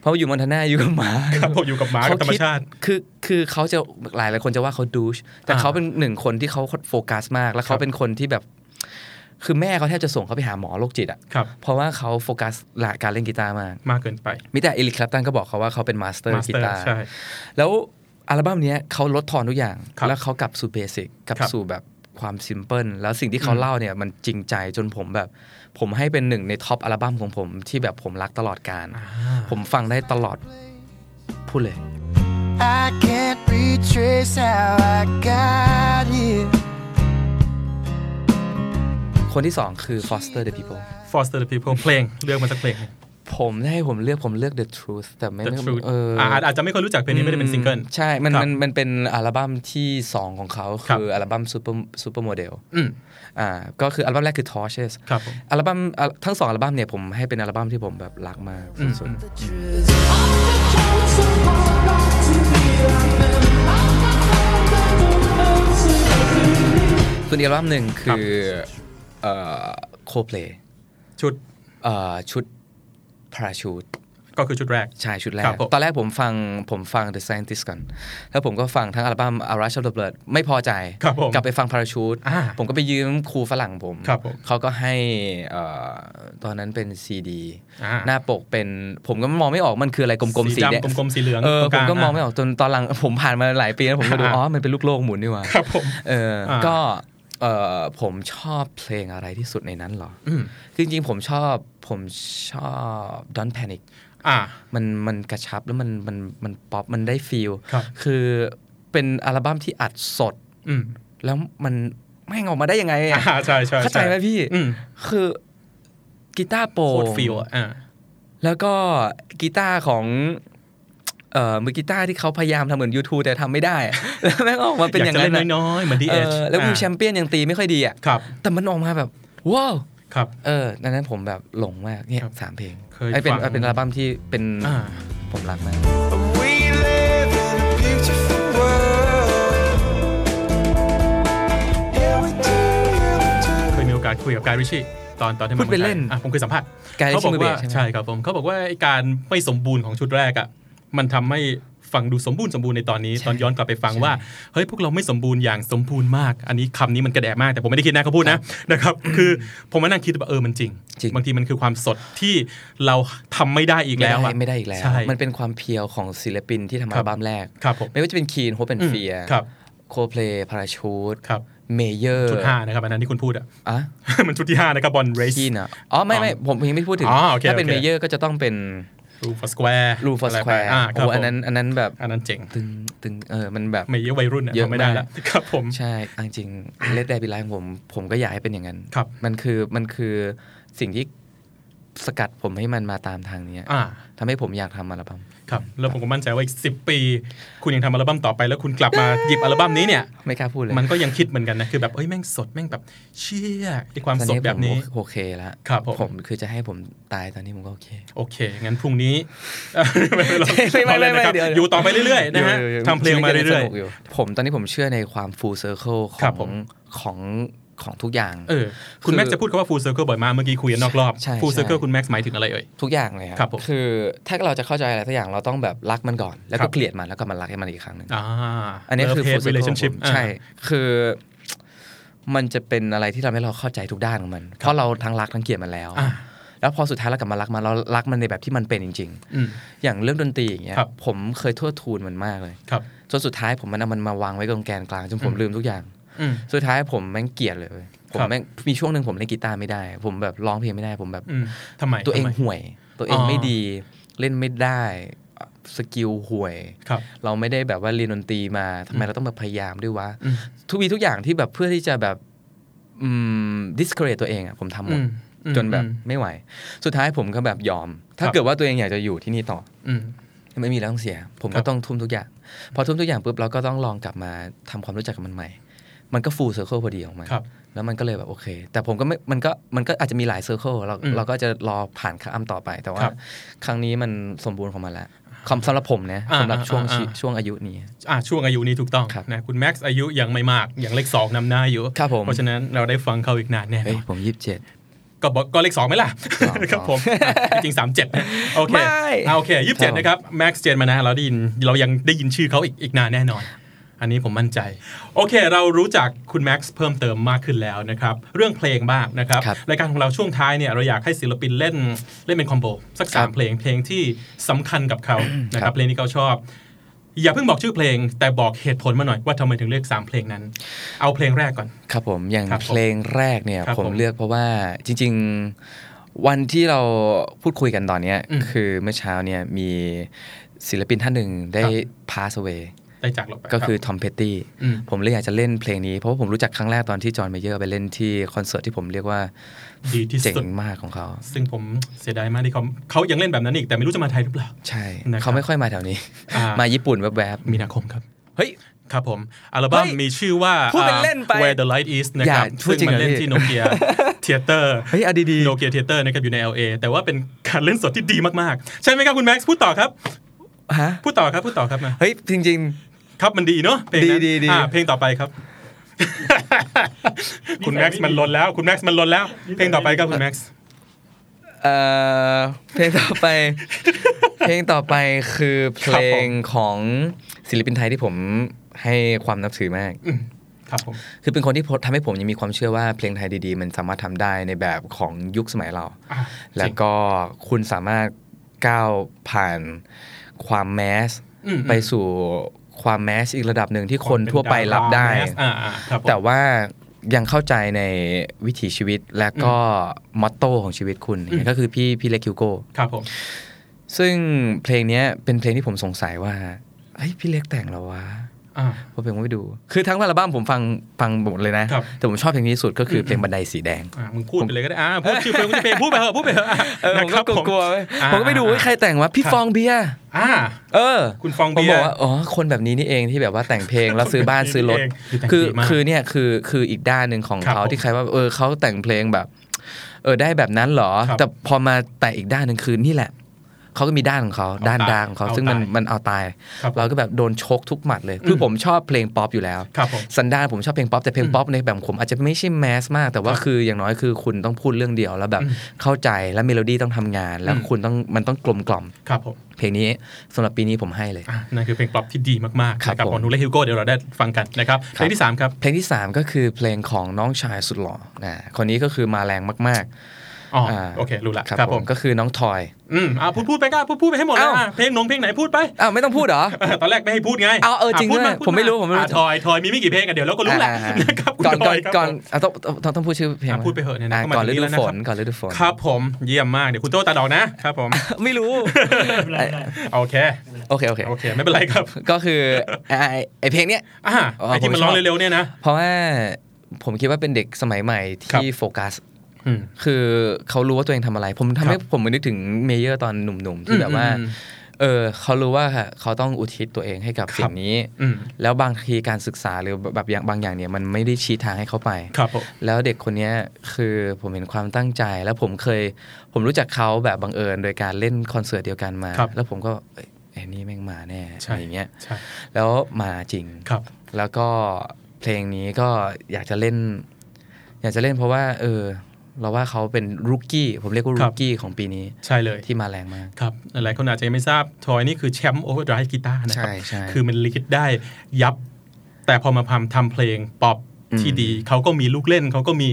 Speaker 5: เพราะว่าอยู่มอนทานาอยู่กับหมา
Speaker 2: ครับผมอยู่กับหมากับธรรมชาติ
Speaker 5: คือคือเขาจะหลายหลายคนจะว่าเขาดูชแต่
Speaker 2: อ่า
Speaker 5: เขาเป็นหนึ่งคนที่เขาโฟกัสมาก แล้ว
Speaker 2: ค
Speaker 5: เขา
Speaker 2: รับ
Speaker 5: เป็นคนที่แบบคือแม่เขาแทบจะส่งเขาไปหาหมอโรคจิตอะ
Speaker 2: ครับ
Speaker 5: เพราะว่าเขาโฟกัสหลักการเล่นกีตาร์มาก
Speaker 2: มากเกินไป
Speaker 5: มิแต่ Eric Clapton ก็บอกเขาว่าเขาเป็น
Speaker 2: master master
Speaker 5: กี
Speaker 2: ตา
Speaker 5: ร์
Speaker 2: ใช่
Speaker 5: แล้ว อัลบั้มเนี้ยเขาลดทอนทุกอย่าง
Speaker 2: ครับ
Speaker 5: แล้วเขากลับสู่ basic กลับ
Speaker 2: ครับ
Speaker 5: สู่แบบความ simple แล้วสิ่งที่เขา
Speaker 2: อืม
Speaker 5: เล่าเนี่ยมันจริงใจจนผมแบบ ผมให้เป็นหนึ่งใน top อัลบั้มของผมที่แบบผมรักตลอดกาล ผมฟังได้ตลอด พูดเลย
Speaker 6: I can't retrace how I got here.
Speaker 5: คนที่สองคือ Foster the People
Speaker 2: Foster the People เพลงเลือกมาสักเพลงหนึ่ง
Speaker 5: ผมถ้าให้ผมเลือกผมเลือก The Truth แต่ไม่
Speaker 2: The
Speaker 5: ไม่
Speaker 2: Truth
Speaker 5: เออ
Speaker 2: อ่าอาจจะไม่ค่อยรู้จักเพลงนี้ไม่ได้เป็นซิงเกิล
Speaker 5: ใช่ มัน
Speaker 2: ครับ
Speaker 5: มันมันเป็นอัลบั้มที่ 2 ของเขา
Speaker 2: ครับ
Speaker 5: คืออัลบั้ม Super Supermodel
Speaker 2: อืม
Speaker 5: อ่าก็คืออัลบั้มแรกคือ Torches
Speaker 2: ครับผม
Speaker 5: อัลบั้มอะทั้งสองอัลบั้มเนี่ยผมให้เป็นอัลบั้มที่ผมแบบรักมาก
Speaker 2: อืม
Speaker 5: สุด
Speaker 2: อืม
Speaker 5: ๆส่วนอีกอัลบั้มหนึ่งคือเอ่อ Coldplay
Speaker 2: ชุด
Speaker 5: เอ่อชุด Parachute
Speaker 2: ก็คือชุดแรก
Speaker 5: ใช่ชุดแร
Speaker 2: ครั
Speaker 5: ก
Speaker 2: บผม
Speaker 5: ตอนแรกผมฟังผมฟัง The Scientist ก่อน แล้วผมก็ฟังทั้งอัลบั้ม A Rush of the Blood ไม่พอใจ
Speaker 2: ครับผม
Speaker 5: กลับไปฟัง Parachute
Speaker 2: อ่า
Speaker 5: ผมก็ไปยืมครูฝรั่งผม
Speaker 2: ครับผม
Speaker 5: เขาก็ให้เอ่อตอนนั้นเป็นซีดี
Speaker 2: อ่า
Speaker 5: หน้าปกเป็นผมก็มองไม่ออกมันคืออะไรกลมๆ
Speaker 2: สี
Speaker 5: สี
Speaker 2: ดำ
Speaker 5: แดง
Speaker 2: กลมๆสีเหลือง
Speaker 5: เออ
Speaker 2: ตรงกลาง
Speaker 5: ผมก็มองไม่
Speaker 2: อะ
Speaker 5: ออกจนตอนหลังผมผ่านมาหลายปีแล้วผมก็ดู
Speaker 2: อ่า
Speaker 5: อ๋อมันเป็นลูกโลกหมุนนี่หว่า
Speaker 2: ครับผม
Speaker 5: เออ
Speaker 2: อ่า
Speaker 5: ก็ เออผมชอบเพลงอะไรที่สุดในนั้นเหรอ
Speaker 2: อืม
Speaker 5: คือจริงๆผมชอบผมชอบ Don't Panic
Speaker 2: อ่า
Speaker 5: มันมันกระชับแล้วมันมันมันป๊อปมันได้ feel
Speaker 2: ครับ
Speaker 5: คือเป็นอัลบั้มที่อัดสด
Speaker 2: อืม
Speaker 5: แล้วมันแม่งออกมาได้ยังไงอะ
Speaker 2: อ่าใช่ใช่
Speaker 5: เข้าใจไหมพี่
Speaker 2: อืม
Speaker 5: คือกีตาร์โปร่ง
Speaker 2: โคตร feel อะอ่า
Speaker 5: แล้วก็กีตาร์ของ เอ่อมือกีตาร์ที่เขาพยายามทำเหมือน YouTube แต่ทำไม่ได้ แล้วแม่งออกมาเป็นอย่าง
Speaker 2: จะ
Speaker 5: นั้น
Speaker 2: เล่น
Speaker 5: อะ
Speaker 2: น้อยๆเหมือนดี
Speaker 5: เอ
Speaker 2: เอช
Speaker 5: อแล้ววิวแชมเปี้ยนยังตีไม่ค่อยดีอะ
Speaker 2: ครับ
Speaker 5: แต่มันออกมาแบบว้าว
Speaker 2: ครับ
Speaker 5: เออดังนั้นผมแบบหลงมากเนี่ย
Speaker 2: ครับ
Speaker 5: สามเพลง
Speaker 2: เคย
Speaker 5: ไอ้เป็น
Speaker 2: ฟัง
Speaker 5: เป็นอัลบั้มที่เป็น
Speaker 2: อ่า
Speaker 5: ผมรักมาก
Speaker 6: We live in a beautiful world. Yeah, we do, yeah, we do.
Speaker 2: เคยมีโอกาสคุยกับกายริชี่ตอนตอนที่มา
Speaker 5: พูดไป
Speaker 2: มืองไทย
Speaker 5: เล่น
Speaker 2: อะผมเคยสัมภาษณ์
Speaker 5: กาย
Speaker 2: เขาบอก
Speaker 5: Ritchie
Speaker 2: ว่า
Speaker 5: Movie ใช่ไหม
Speaker 2: ใช่ครับผมเขาบอกว่าไอ้การไม่สมบูรณ์ของชุดแรกอะ มันทำให้ฟังดูสมบูรณ์สมบูรณ์ในตอนนี้ตอนย้อนกลับไปฟังว่าเฮ้ยพวกเราไม่สมบูรณ์อย่างสมบูรณ์มาก อันนี้คำนี้มันกระแดะมากแต่ผมไม่ได้คิดนะเขาพูดนะนะครับคือผมมานั่งคิดว่าเออมันจริง
Speaker 5: จริง
Speaker 2: บางทีมันคือความสดที่เราทำไม่ได้อีก
Speaker 5: ไม่
Speaker 2: แล้ว
Speaker 5: ได้
Speaker 2: อะ
Speaker 5: ไม่ได้อีกแล้ว
Speaker 2: ใช่
Speaker 5: มันเป็นความ pure ของศิลปินที่ทำ
Speaker 2: ค
Speaker 5: อั
Speaker 2: รับ
Speaker 5: ลบั้มแรก
Speaker 2: ครับผม
Speaker 5: ไม่ว่าจะเป็น Keane Hopes and
Speaker 2: อืม
Speaker 5: Fears
Speaker 2: ครับ
Speaker 5: Coldplay Parachutes
Speaker 2: ครับ
Speaker 5: Mayer
Speaker 2: ชุดห้านะครับอันนั้นที่คุณพูดอะ
Speaker 5: อะ
Speaker 2: มันชุดที่ห้านะครับบอลเรส
Speaker 5: คีนอะอ๋อไม่ไม่ผมยังไม่พูดถึง
Speaker 2: อ๋อโอเค
Speaker 5: ถ้าเป็น
Speaker 2: โอเค
Speaker 5: เมเยอร์ก็จะต้องเป็น
Speaker 2: Room for Squares Room
Speaker 5: for Squares อ่าโอ้
Speaker 2: รับ
Speaker 5: อันนั้นอันนั้นแบบ
Speaker 2: อันนั้นเจ๋ง
Speaker 5: ตึงตึงเออมันแบบ
Speaker 2: ไม่เยอะวัยรุ่นอะ
Speaker 5: เยอะ
Speaker 2: ทำไม่ได้
Speaker 5: มาก
Speaker 2: แล้วครับผม
Speaker 5: ใช่เอาจริง Let There Be Light ของผมผมก็อยากให้เป็นอย่างนั้น
Speaker 2: ครับ
Speaker 5: มันคือมันคือสิ่งที่สกัดผมให้มันมาตามทางเนี้ย
Speaker 2: อ่า
Speaker 5: ทำให้ผมอยากทำอัลบั้ม
Speaker 2: ครับแล้วผมก็มั่นใจว่าอีกสิบปี คุณยังทำอัลบั้มต่อไปแล้วคุณกลับมาหยิบอัลบั้มนี้เนี่ย
Speaker 5: ไม่กล้าพูดเลย
Speaker 2: มันก็ยังคิดเหมือนกันนะคือแบบเอ้ยแม่งสดแม่งแบบเชี่ยไอความ
Speaker 5: ตอน
Speaker 2: สด
Speaker 5: นี้
Speaker 2: แบบนี้
Speaker 5: ผมโอเคแล้ว
Speaker 2: ครับผม
Speaker 5: ผมคือจะให้ผมตายตอนนี้ผมก็โอเค
Speaker 2: โอเค งั้นพรุ่งนี้
Speaker 5: ไม่ไม่ไม่ไม่
Speaker 2: อาเลยนะครับ
Speaker 5: เดี๋ยว
Speaker 2: อยู่ต่อไปเรื่อยๆนะฮะ
Speaker 5: อยู่อยู่
Speaker 2: ทำเพลงมาเรื่อย
Speaker 5: ชีวิตก็งสนุกยู่ผมตอนนี้ผมเชื่อในความ full circle ข
Speaker 2: ครั
Speaker 5: อบ
Speaker 2: ผม
Speaker 5: งของ ของทุกอย่าง
Speaker 2: ๆเออคุณ
Speaker 5: คือ
Speaker 2: แม็กซ์จะพูดคำว่า full circle บ่อยมากเมื่อกี้คุยกันนอกรอบ
Speaker 5: ใช่
Speaker 2: full
Speaker 5: ใช่
Speaker 2: circle คุณแม็กซ์หมายถึงอะไรเอ่ย
Speaker 5: ทุกอย่างเลย
Speaker 2: ครับผม
Speaker 5: คือถ้าเราจะเข้าใจอะไรสักอย่างเราต้องแบบรักมันก่อน แล้ว
Speaker 2: ครั
Speaker 5: ก็
Speaker 2: บ
Speaker 5: เกลียดมันแล้วก็มารักให้มันอีกครั้งหนึ่ง
Speaker 2: อ่า
Speaker 5: อันนี้คือ
Speaker 2: Love
Speaker 5: full
Speaker 2: hate
Speaker 5: circle
Speaker 2: relationship
Speaker 5: ผมใช่คือมันจะเป็นอะไรที่ทำให้เราเข้าใจทุกด้านของมัน เพราะเราทั้งรักทั้งเกลียดมันแล้ว
Speaker 2: อ่า
Speaker 5: แล้วพอสุดท้ายเรากลับมารักมันเรารักมันในแบบที่มันเป็นจริง
Speaker 2: อืม
Speaker 5: ๆอย่างเรื่องดนตรีอย่างเงี้ย
Speaker 2: ครับ
Speaker 5: ผมเคยเทิดทูนมันมากเลย
Speaker 2: ครับ
Speaker 5: จนสุดท้ายผมมันเอามันมาวางไว้ตรงแกนกลางจนผมลืมทุกอย่าง
Speaker 2: อืม
Speaker 5: สุดท้ายผมแม่งเกลียดเลยเว้ยผม
Speaker 2: ครับ
Speaker 5: แม่งมีช่วงหนึ่งผมเล่นกีตาร์ไม่ได้ ผมแบบร้องเพลงไม่ได้ ผมแบบ
Speaker 2: อืมทำไม
Speaker 5: ตัวเอง
Speaker 2: ทำไม
Speaker 5: ห่วย ตัวเอง
Speaker 2: อ๋อ
Speaker 5: ไม่ดีเล่นไม่ได้ skill ห่วย
Speaker 2: ครับ
Speaker 5: เราไม่ได้แบบว่าเรียนดนตรีมาทำไมเราต้องมาพยายามด้วยวะ
Speaker 2: อืม
Speaker 5: ทุกวีทุกอย่างที่แบบเพื่อที่จะแบบอืม discourage ตัวเองอะผมทำหมด
Speaker 2: อืมอืม
Speaker 5: จนแบบ
Speaker 2: อืม
Speaker 5: ไม่ไหว สุดท้ายผมก็แบบยอม ถ้า
Speaker 2: ครับ
Speaker 5: เกิดว่าตัวเองอยากจะอยู่ที่นี่ต่อ
Speaker 2: อืม
Speaker 5: ไม่มีแล้วต้องเสีย ผม
Speaker 2: ครั
Speaker 5: ก็
Speaker 2: บ
Speaker 5: ต้องทุ่มทุกอย่าง พอทุ่มทุกอย่างปุ๊บเราก็ต้องลองกลับมาทำความรู้จักกับมันใหม่ มันก็ full circle พอดีออกมา
Speaker 2: ครับ
Speaker 5: แล้วมันก็เลยแบบโอเค แต่ผมก็ไม่มันก็มันก็อาจจะมีหลายเซอร์เคิลเรา
Speaker 2: อืม
Speaker 5: เราก็จะรอผ่านข้ามต่อไป แต่ว่า
Speaker 2: ครับ
Speaker 5: ครั้งนี้มันสมบูรณ์ของมันแล้วคำสำหรับผมนะ
Speaker 2: อ่า
Speaker 5: สำหรับช่วง
Speaker 2: อ่า
Speaker 5: ชี
Speaker 2: อ่า
Speaker 5: ช่วงอายุนี้
Speaker 2: อ่าช่วงอายุนี้ถูกต้อง
Speaker 5: ครับ
Speaker 2: นะคุณแม็กซ์อายุยังไม่มากยังเลขสองนำหน้าอยู่
Speaker 5: ครับผม
Speaker 2: เพราะฉะนั้นเราได้ฟังเขาอีกนานแน่น
Speaker 5: เฮ้ย
Speaker 2: อน
Speaker 5: ผมยี่สิบเจ็ด
Speaker 2: ก็บอกก็เลขสองไหมล่ะ
Speaker 5: สอง
Speaker 2: ครับผมอะจริงสามเจ็ดโอเค
Speaker 5: ไม่
Speaker 2: อ่าโอเคยี่สิบเจ็ด
Speaker 5: ครับผม
Speaker 2: นะครับแม็กซ์เจนมานะเราได้ยินเรายังได้ยินชื่อเขาอีกอีกนานแน่นอน อันนี้ผมมั่นใจ โอเค เรารู้จักคุณแม็กซ์เพิ่มเติมมากขึ้นแล้วนะครับ เรื่องเพลงบ้างนะครับ
Speaker 5: ครับ
Speaker 2: รายการของเราช่วงท้ายเนี่ยเราอยากให้ศิลปินเล่นเล่นเป็นคอมโบสักสาม
Speaker 5: ครับ
Speaker 2: เพลงเพลงที่สำคัญกับเขานะค
Speaker 5: ครั
Speaker 2: รับบเพลงที่เขาชอบ อย่าเพิ่งบอกชื่อเพลง แต่บอกเหตุผลมาหน่อยว่าทำไมถึงเลือกสามเพลงนั้น เอาเพลงแรกก่อน
Speaker 5: ครับผมอย่าง
Speaker 2: ครับผม
Speaker 5: เพลงแรกเนี่ย
Speaker 2: ครับ
Speaker 5: ผม
Speaker 2: ผม
Speaker 5: เลือกเพราะว่าจริง ๆวันที่เราพูดคุยกันตอนเนี้ย
Speaker 2: อืม
Speaker 5: คือเมื่อเช้าเนี่ยมีศิลปินท่านหนึ่งได้
Speaker 2: ครับ
Speaker 5: pass away
Speaker 2: ได้จากเราไป
Speaker 5: ก็คือ
Speaker 2: รับ
Speaker 5: Tom Petty
Speaker 2: อืม
Speaker 5: ผมเลยอยากจะเล่นเพลงนี้ เพราะว่าผมรู้จักครั้งแรกตอนที่ John Mayer ไปเล่นที่คอนเสิร์ตที่ผมเรียกว่า
Speaker 2: ดีที่
Speaker 5: เจ๋ง
Speaker 2: สุด
Speaker 5: มากของเขา
Speaker 2: ซึ่งผมเสียดายมากที่เขาเขายังเล่นแบบนั้นอีก แต่ไม่รู้จะมาไทยหรือเปล่า
Speaker 5: ใช่
Speaker 2: นะครับ
Speaker 5: เขาไม่ค่อยมาแถวนี้
Speaker 2: อ่าม
Speaker 5: มาญี่ปุ่นแวบ
Speaker 2: มีนาคมครับ
Speaker 5: ๆเฮ้ย
Speaker 2: ครับผม อัลบั้ม
Speaker 5: เฮ้ย
Speaker 2: มีชื่อว่า
Speaker 5: พูดเป็นเล่นไป
Speaker 2: Where the Light Is นะครับ
Speaker 5: อย่าพูด
Speaker 2: ซึ่ง
Speaker 5: จริง
Speaker 2: มัน
Speaker 5: เหรอ
Speaker 2: เล่น
Speaker 5: พี่
Speaker 2: ที่ Nokia Theatre เฮ้
Speaker 5: ยเอาดี
Speaker 2: Nokia Theatre นะครับอยู่ใน LA แต่ว่าเป็นการเล่นสดที่ดีมากๆ ใช่ไหมครับคุณแม็กซ์พูดต่อครับ
Speaker 5: ๆฮะ
Speaker 2: พูดต่อครับ พูดต่อครับมา
Speaker 5: เฮ้ย จริง
Speaker 2: ครับมันดีเนาะเพลงนั้น
Speaker 5: ดีดีดี
Speaker 2: อ่าเพลงต่อไปครับ คุณแม็กซ์มันลนแล้ว คุณแม็กซ์มันลนแล้ว เพลงต่อไปครับคุณแม็กซ์
Speaker 5: ๆเอ่อเพลงต่อไป เพลงต่อไปคือเพลงของศิลปินไทยที่ผมให้ความนับถือมาก
Speaker 2: ครับผม
Speaker 5: คือเป็นคนที่ทำให้ผมยังมีความเชื่อว่าเพลงไทยดีๆ มันสามารถทำได้ในแบบของยุคสมัยเรา
Speaker 2: อะ
Speaker 5: แล้วก็คุณสามารถก้าวผ่านความแมส
Speaker 2: อืม
Speaker 5: ไปสู่ ความ mass อีกระดับหนึ่งที่คนทั่วไปรับได้
Speaker 2: อ่าอ่าครับผม
Speaker 5: แต่ว่ายังเข้าใจในวิถีชีวิตและก็ motto ของชีวิตคุณ
Speaker 2: อืม
Speaker 5: ก็คือพี่พี่เล็กฮิวโก้
Speaker 2: ครับผม
Speaker 5: ซึ่งเพลงเนี้ยเป็นเพลงที่ผมสงสัยว่าเฮ้ยพี่เล็กแต่งเหรอวะ
Speaker 2: อ่า
Speaker 5: พอเพลงผมไปดู คือทั้งอัลบั้มผมฟังฟังหมดเลยนะ
Speaker 2: ครับ
Speaker 5: แต่ผมชอบเพลงนี้ที่สุดก็คืออ
Speaker 2: ม
Speaker 5: เพลงบันไดสีแดง
Speaker 2: อ่ามึงพูดไปเลยก็ได้อ่าพูดชื่อเพลงพูดชื่อเพลงพูดไปเถอะพูดไปเถอะ
Speaker 5: เออผม
Speaker 2: นะค
Speaker 5: ก็
Speaker 2: รับ
Speaker 5: กลัวๆเว้ย
Speaker 2: อ่า
Speaker 5: ผมก็ไปดูว่าใครแต่งวะพี่
Speaker 2: ครับ
Speaker 5: ฟองเบียร์
Speaker 2: อ่า
Speaker 5: เออ
Speaker 2: คุณฟอง
Speaker 5: ผม
Speaker 2: เบีย
Speaker 5: บอ
Speaker 2: ร์
Speaker 5: กว่าอ๋อคนแบบนี้นี่เองที่แบบว่าแต่งเพลงแล้วซื้อบ้านซื้อรถ
Speaker 2: เองคือแต่ง
Speaker 5: คือ
Speaker 2: ดีมาก
Speaker 5: คือเนี่ยคือคืออีกด้านหนึ่งของ
Speaker 2: ครับ
Speaker 5: เขา
Speaker 2: ผม
Speaker 5: ที่ใครว่าเออเขาแต่งเพลงแบบ เออได้แบบนั้นเหรอ
Speaker 2: ครับ
Speaker 5: แต่พอมาแต่อีกด้านหนึ่งคือนี่แหละ เขาก็มีด้านของเขา
Speaker 2: เอา
Speaker 5: ด้าน
Speaker 2: ตาย
Speaker 5: ดาของเขา
Speaker 2: เอา
Speaker 5: ซึ่งมัน
Speaker 2: ตาย
Speaker 5: มันเอาตาย
Speaker 2: ครับ
Speaker 5: เราก็แบบโดนชกทุกหมัดเลย คือผมชอบเพลงป๊อปอยู่แล้ว
Speaker 2: ครับผม
Speaker 5: สันดานผมชอบเพลงป๊อปแต่เพลงป๊อปในแบบผมอาจจะไม่ใช่แมสมาก แต่ว่า
Speaker 2: ครับ
Speaker 5: คืออย่างน้อยคือคุณต้องพูดเรื่องเดียวแล้วแบบ
Speaker 2: อืม
Speaker 5: เข้าใจแล้วเมโลดี้ต้องทำงาน แล้ว
Speaker 2: อืม
Speaker 5: คุณต้องมันต้องกลมกล่อม
Speaker 2: ครับผม
Speaker 5: เพลงนี้สำหรับปีนี้ผมให้เลย
Speaker 2: อะนั่นคือเพลงป๊อปที่ดีมากๆ
Speaker 5: ครับ
Speaker 2: นะ
Speaker 5: ผม
Speaker 2: ของน้าเล็กฮิวโก้เดี๋ยวเราได้ฟังกันนะครับเพลงที่สามครับ
Speaker 5: เพลงที่ 3 ก็คือเพลงของน้องชายสุดหล่อนะคนนี้ก็คือมาแรงมาก
Speaker 2: อ๋ ออาโอเครู้ละ
Speaker 5: ครับ
Speaker 2: ครับ
Speaker 5: ผ
Speaker 2: ผมม
Speaker 5: ก็คือน้องทอย
Speaker 2: อืมอ่าพูดพูดไปก็พูดพูดไปให้หมดเลย
Speaker 5: เอ้า
Speaker 2: อะเพลงหนงเพลงไหนพูดไป
Speaker 5: อ้าวไม่ต้องพูดเหรอ
Speaker 2: เออตอนแรกไม่ให้พูดไง
Speaker 5: เอาเออจริง
Speaker 2: พู
Speaker 5: ด้วย
Speaker 2: พู
Speaker 5: ผมไม่รู้ผมไม่รู้
Speaker 2: อะทอยทอยมีไม่กี่เพลงกันเดี๋ยวเราก็รู้แหละ
Speaker 5: อ่า
Speaker 2: นะครับคุณ
Speaker 5: ก่อนก่อน
Speaker 2: ทยครับ
Speaker 5: ก่อน
Speaker 2: ผม
Speaker 5: อะต้องต้องต้องพูดชื่อเพลง
Speaker 2: อะ
Speaker 5: ไหม
Speaker 2: พูดไปเถอะเนี่ยนะ
Speaker 5: อะ
Speaker 2: เข้ามา
Speaker 5: ก่อน
Speaker 2: ถึ
Speaker 5: ฤ
Speaker 2: งนี่
Speaker 5: ดู
Speaker 2: แล้วนะ
Speaker 5: ฝ
Speaker 2: ครับ
Speaker 5: นก่อนฤดูฝน
Speaker 2: ครับผมเยี่ยมมากเดี๋ยวคุณโต้ตัดออกนะครับผม
Speaker 5: ไม่รู้
Speaker 2: โอเค
Speaker 5: โอเคโอเค
Speaker 2: โอเคไม่เป็นไรครับ
Speaker 5: ก็คือไอ้ไอ้ไอเพลงเนี้ย
Speaker 2: อ่า
Speaker 5: อ๋อ
Speaker 2: ไอที่
Speaker 5: ผม
Speaker 2: มันร้อง
Speaker 5: ชอบ
Speaker 2: เร็วๆเนี่ยนะ
Speaker 5: เพราะว่าผมคิดว่าเป็นเด็กสมัยใหม่
Speaker 2: ครับ
Speaker 5: ที่โฟกัส
Speaker 2: อืม
Speaker 5: คือเขารู้ว่าตัวเองทำอะไร ผมทำให้
Speaker 2: ครับ
Speaker 5: ผมนึกถึงเมเยอร์ตอนหนุ่มๆที่แบบว่า
Speaker 2: อืม
Speaker 5: เออเขารู้ว่าเขาต้องอุทิศตัวเองให้กับ
Speaker 2: ครับ
Speaker 5: สิ่งนี้
Speaker 2: อืม
Speaker 5: แล้วบางทีการศึกษาหรือแบบอย่างบางอย่างเนี่ยมันไม่ได้ชี้ทางให้เขาไป
Speaker 2: ครับผม
Speaker 5: แล้วเด็กคนเนี้ยคือผมเห็นความตั้งใจ แล้วผมเคย ผมรู้จักเขาแบบบังเอิญโดยการเล่นคอนเสิร์ตเดียวกันมา
Speaker 2: ครับ
Speaker 5: แล้วผมก็เอ้ยไอ้นี่แม่งมาแน่
Speaker 2: ใช่
Speaker 5: อะไรอย่างเงี้ย
Speaker 2: ใช่
Speaker 5: แล้วมาจริง
Speaker 2: ครับ
Speaker 5: แล้วก็เพลงนี้ก็อยากจะเล่น อยากจะเล่นเพราะว่า เออ เราว่าเขาเป็นรุกกี้ผมเรียกว่า
Speaker 2: ค
Speaker 5: รุ
Speaker 2: รับ
Speaker 5: กกี้ของปีนี้
Speaker 2: ใช่เลย
Speaker 5: ที่มาแรงมาก
Speaker 2: ครับหลายคนอาจจะยังไม่ทราบทอยนี่คือแชมป์ Overdrive กีตาร์นะครับ
Speaker 5: ใช่ใช่
Speaker 2: คือมัน lead ได้ยับ แต่พอมาพำทำเพลงป๊อป
Speaker 5: อืม
Speaker 2: ที่ดีเขาก็มีลูกเล่นเขาก็มี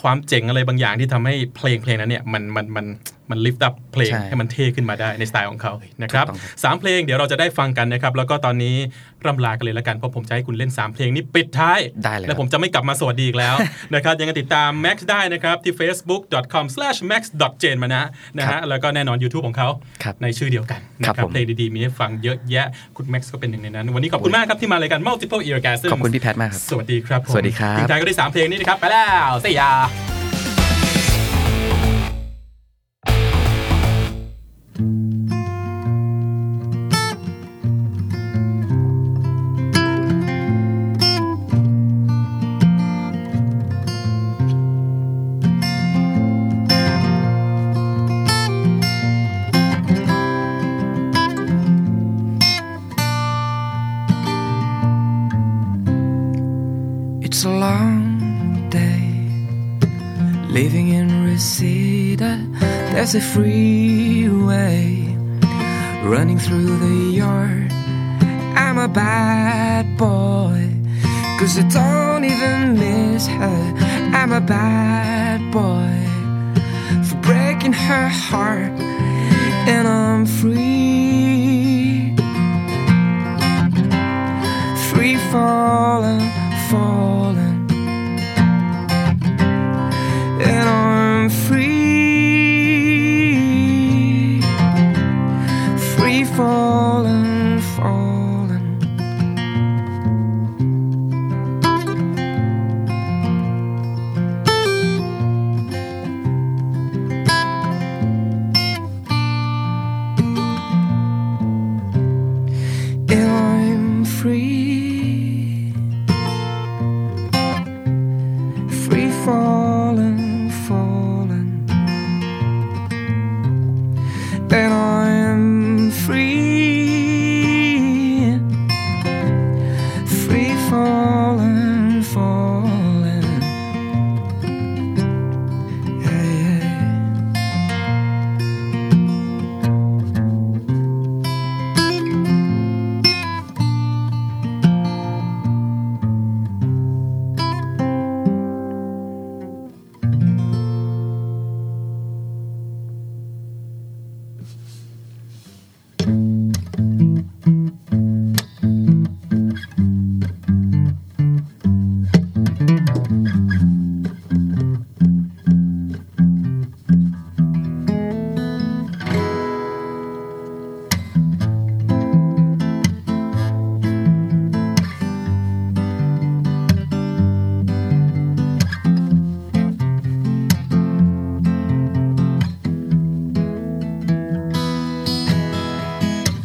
Speaker 2: ความเจ๋งอะไรบางอย่างที่ทำให้เพลงเพลงนั้นเนี่ยมันมันมัน มัน lift up เพลง
Speaker 5: ใช่
Speaker 2: ให้มันเท่ขึ้นมาได้ในสไตล์ของเขานะครับ
Speaker 5: ถูกต้องครับ
Speaker 2: สามเพลงเดี๋ยวเราจะได้ฟังกันนะครับ แล้วก็ตอนนี้ร่ำลากันเลยละกัน เพราะผมจะให้คุณเล่น 3 เพลงนี้ปิดท้าย
Speaker 5: ได้เลย
Speaker 2: และ
Speaker 5: ครับ
Speaker 2: ผมจะไม่กลับมาสวัสดีอีกแล้ว นะครับยังไงติดตาม Max ได้นะครับ ที่ facebook.com/max.jane มานะนะ
Speaker 5: ครั
Speaker 2: ฮะ
Speaker 5: บ
Speaker 2: แล้วก็แน่นอน YouTube ของเขา
Speaker 5: ครับ
Speaker 2: ในชื่อเดียวกันนะค
Speaker 5: ครั
Speaker 2: รับบ
Speaker 5: ผม
Speaker 2: เพลงดีๆ มีให้ฟังเยอะแยะคุณ Max ก็เป็นหนึ่งในนั้น วันนี้ขอบคุณมากครับที่มารายการ Multiple Eargasm
Speaker 5: ขอบคุณพี่แพทมากครับ
Speaker 2: สวัสดีครับผม
Speaker 5: สวัสดีครับ
Speaker 2: ทิ้งท้ายก็ได้สามเพลงนี้นะครับไปแล้วสยา
Speaker 4: a freeway running through the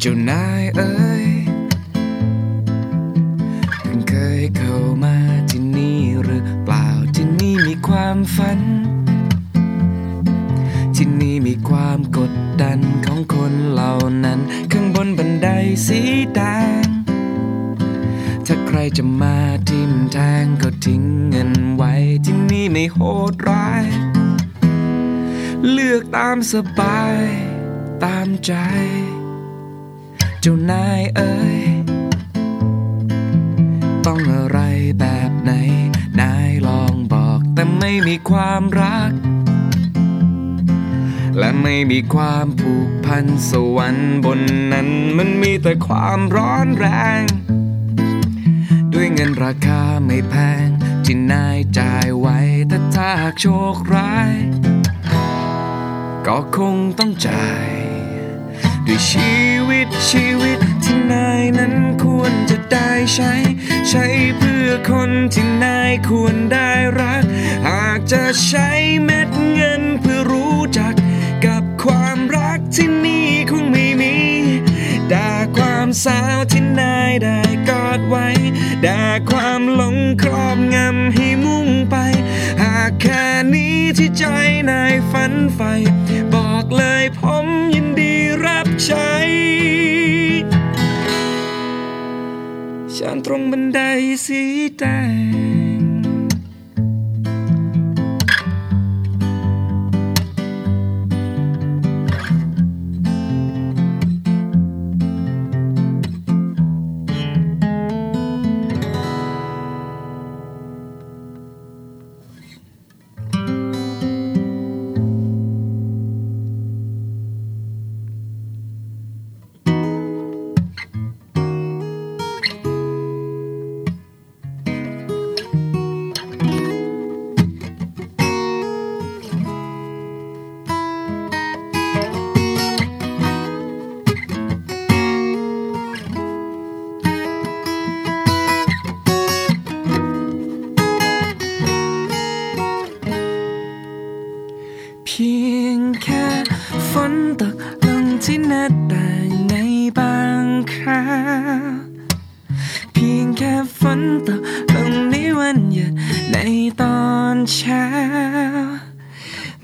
Speaker 4: จ้านายเอ๋ยเพิ่งเคยเข้ามาที่นี่หรือเปล่าที่นี่มีความฝัน ที่นี่มีความกดดันของคนเหล่านั้น ข้างบนบันไดสีแดงถ้าใครจะมาทิมแทงก็ทิ้งเงินไว้ที่นี่ไม่โหดร้าย เลือกตามสบาย ตามใจ จ้านายเอ๋ยต้องอะไรแบบไหน นายลองบอกแต่ไม่มีความรัก และไม่มีความผูกพันสวรรค์บนนั้นมันมีแต่ความร้อนแรง ด้วยเงินราคาไม่แพงที่นายจ่ายไว้แต่ถ้าหากโชคร้าย ก็คงต้องจ่าย ด้วยชีวิตชีวิตที่นายนั้นควรจะได้ใช้ ใช้เพื่อคนที่นายควรได้รัก หากจะใช้เม็ดเงินเพื่อรู้จัก กับความรักที่นี่คงไม่มีด่าความสาวที่นายได้กอดไว้ด่าความหลงครอบงำให้มุ่งไป หากแค่นี้ที่ใจนายฝันใฝ่บอกเลยผมยินดีรับ ใช้ฉันตรงบันไดสีแดง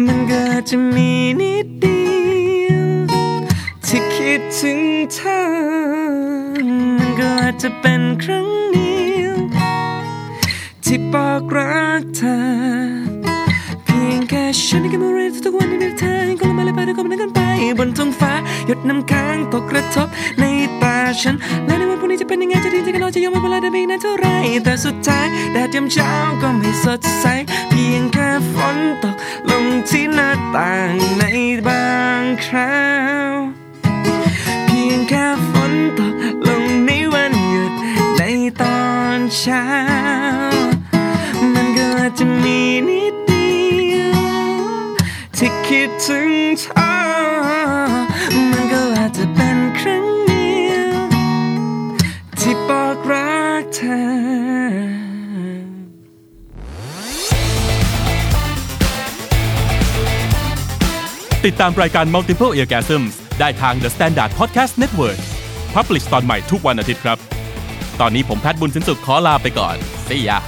Speaker 4: มันก็จะมีนิดเดียวที่คิดถึงเธอ มันก็อาจจะเป็นครั้งเดียวที่บอกรักเธอ เพียงแค่ฉันได้แค่มาเรนทุกๆวันในเดินทางก็ลงมาเละไปด้วยกันกันไป บนท้องฟ้า หยดน้ำค้างตกกระทบในตาฉัน และในวันพรุ่งนี้จะเป็นยังไงจะดีจะกันรอจะยอมไม่เป็นไรได้ไม่นานเท่าไร แต่สุดท้ายแดดยามเช้าก็ไม่สดใส เพียงแค่ฝนตกลงที่หน้าต่างในบางคราว เพียงแค่ฝนตกลงในวันหยุดในตอนเช้า มันก็จะมีนิดเดียวที่คิดถึงเธอ มันก็อาจจะเป็นครั้งเดียวที่บอกรักเธอ
Speaker 2: ติดตามรายการ Multiple Orgasms ได้ทาง The Standard Podcast Network Publish ตอนใหม่ทุกวันอาทิตย์ครับ ตอนนี้ผมแพทย์บุญสินสุขขอลาไปก่อน See ya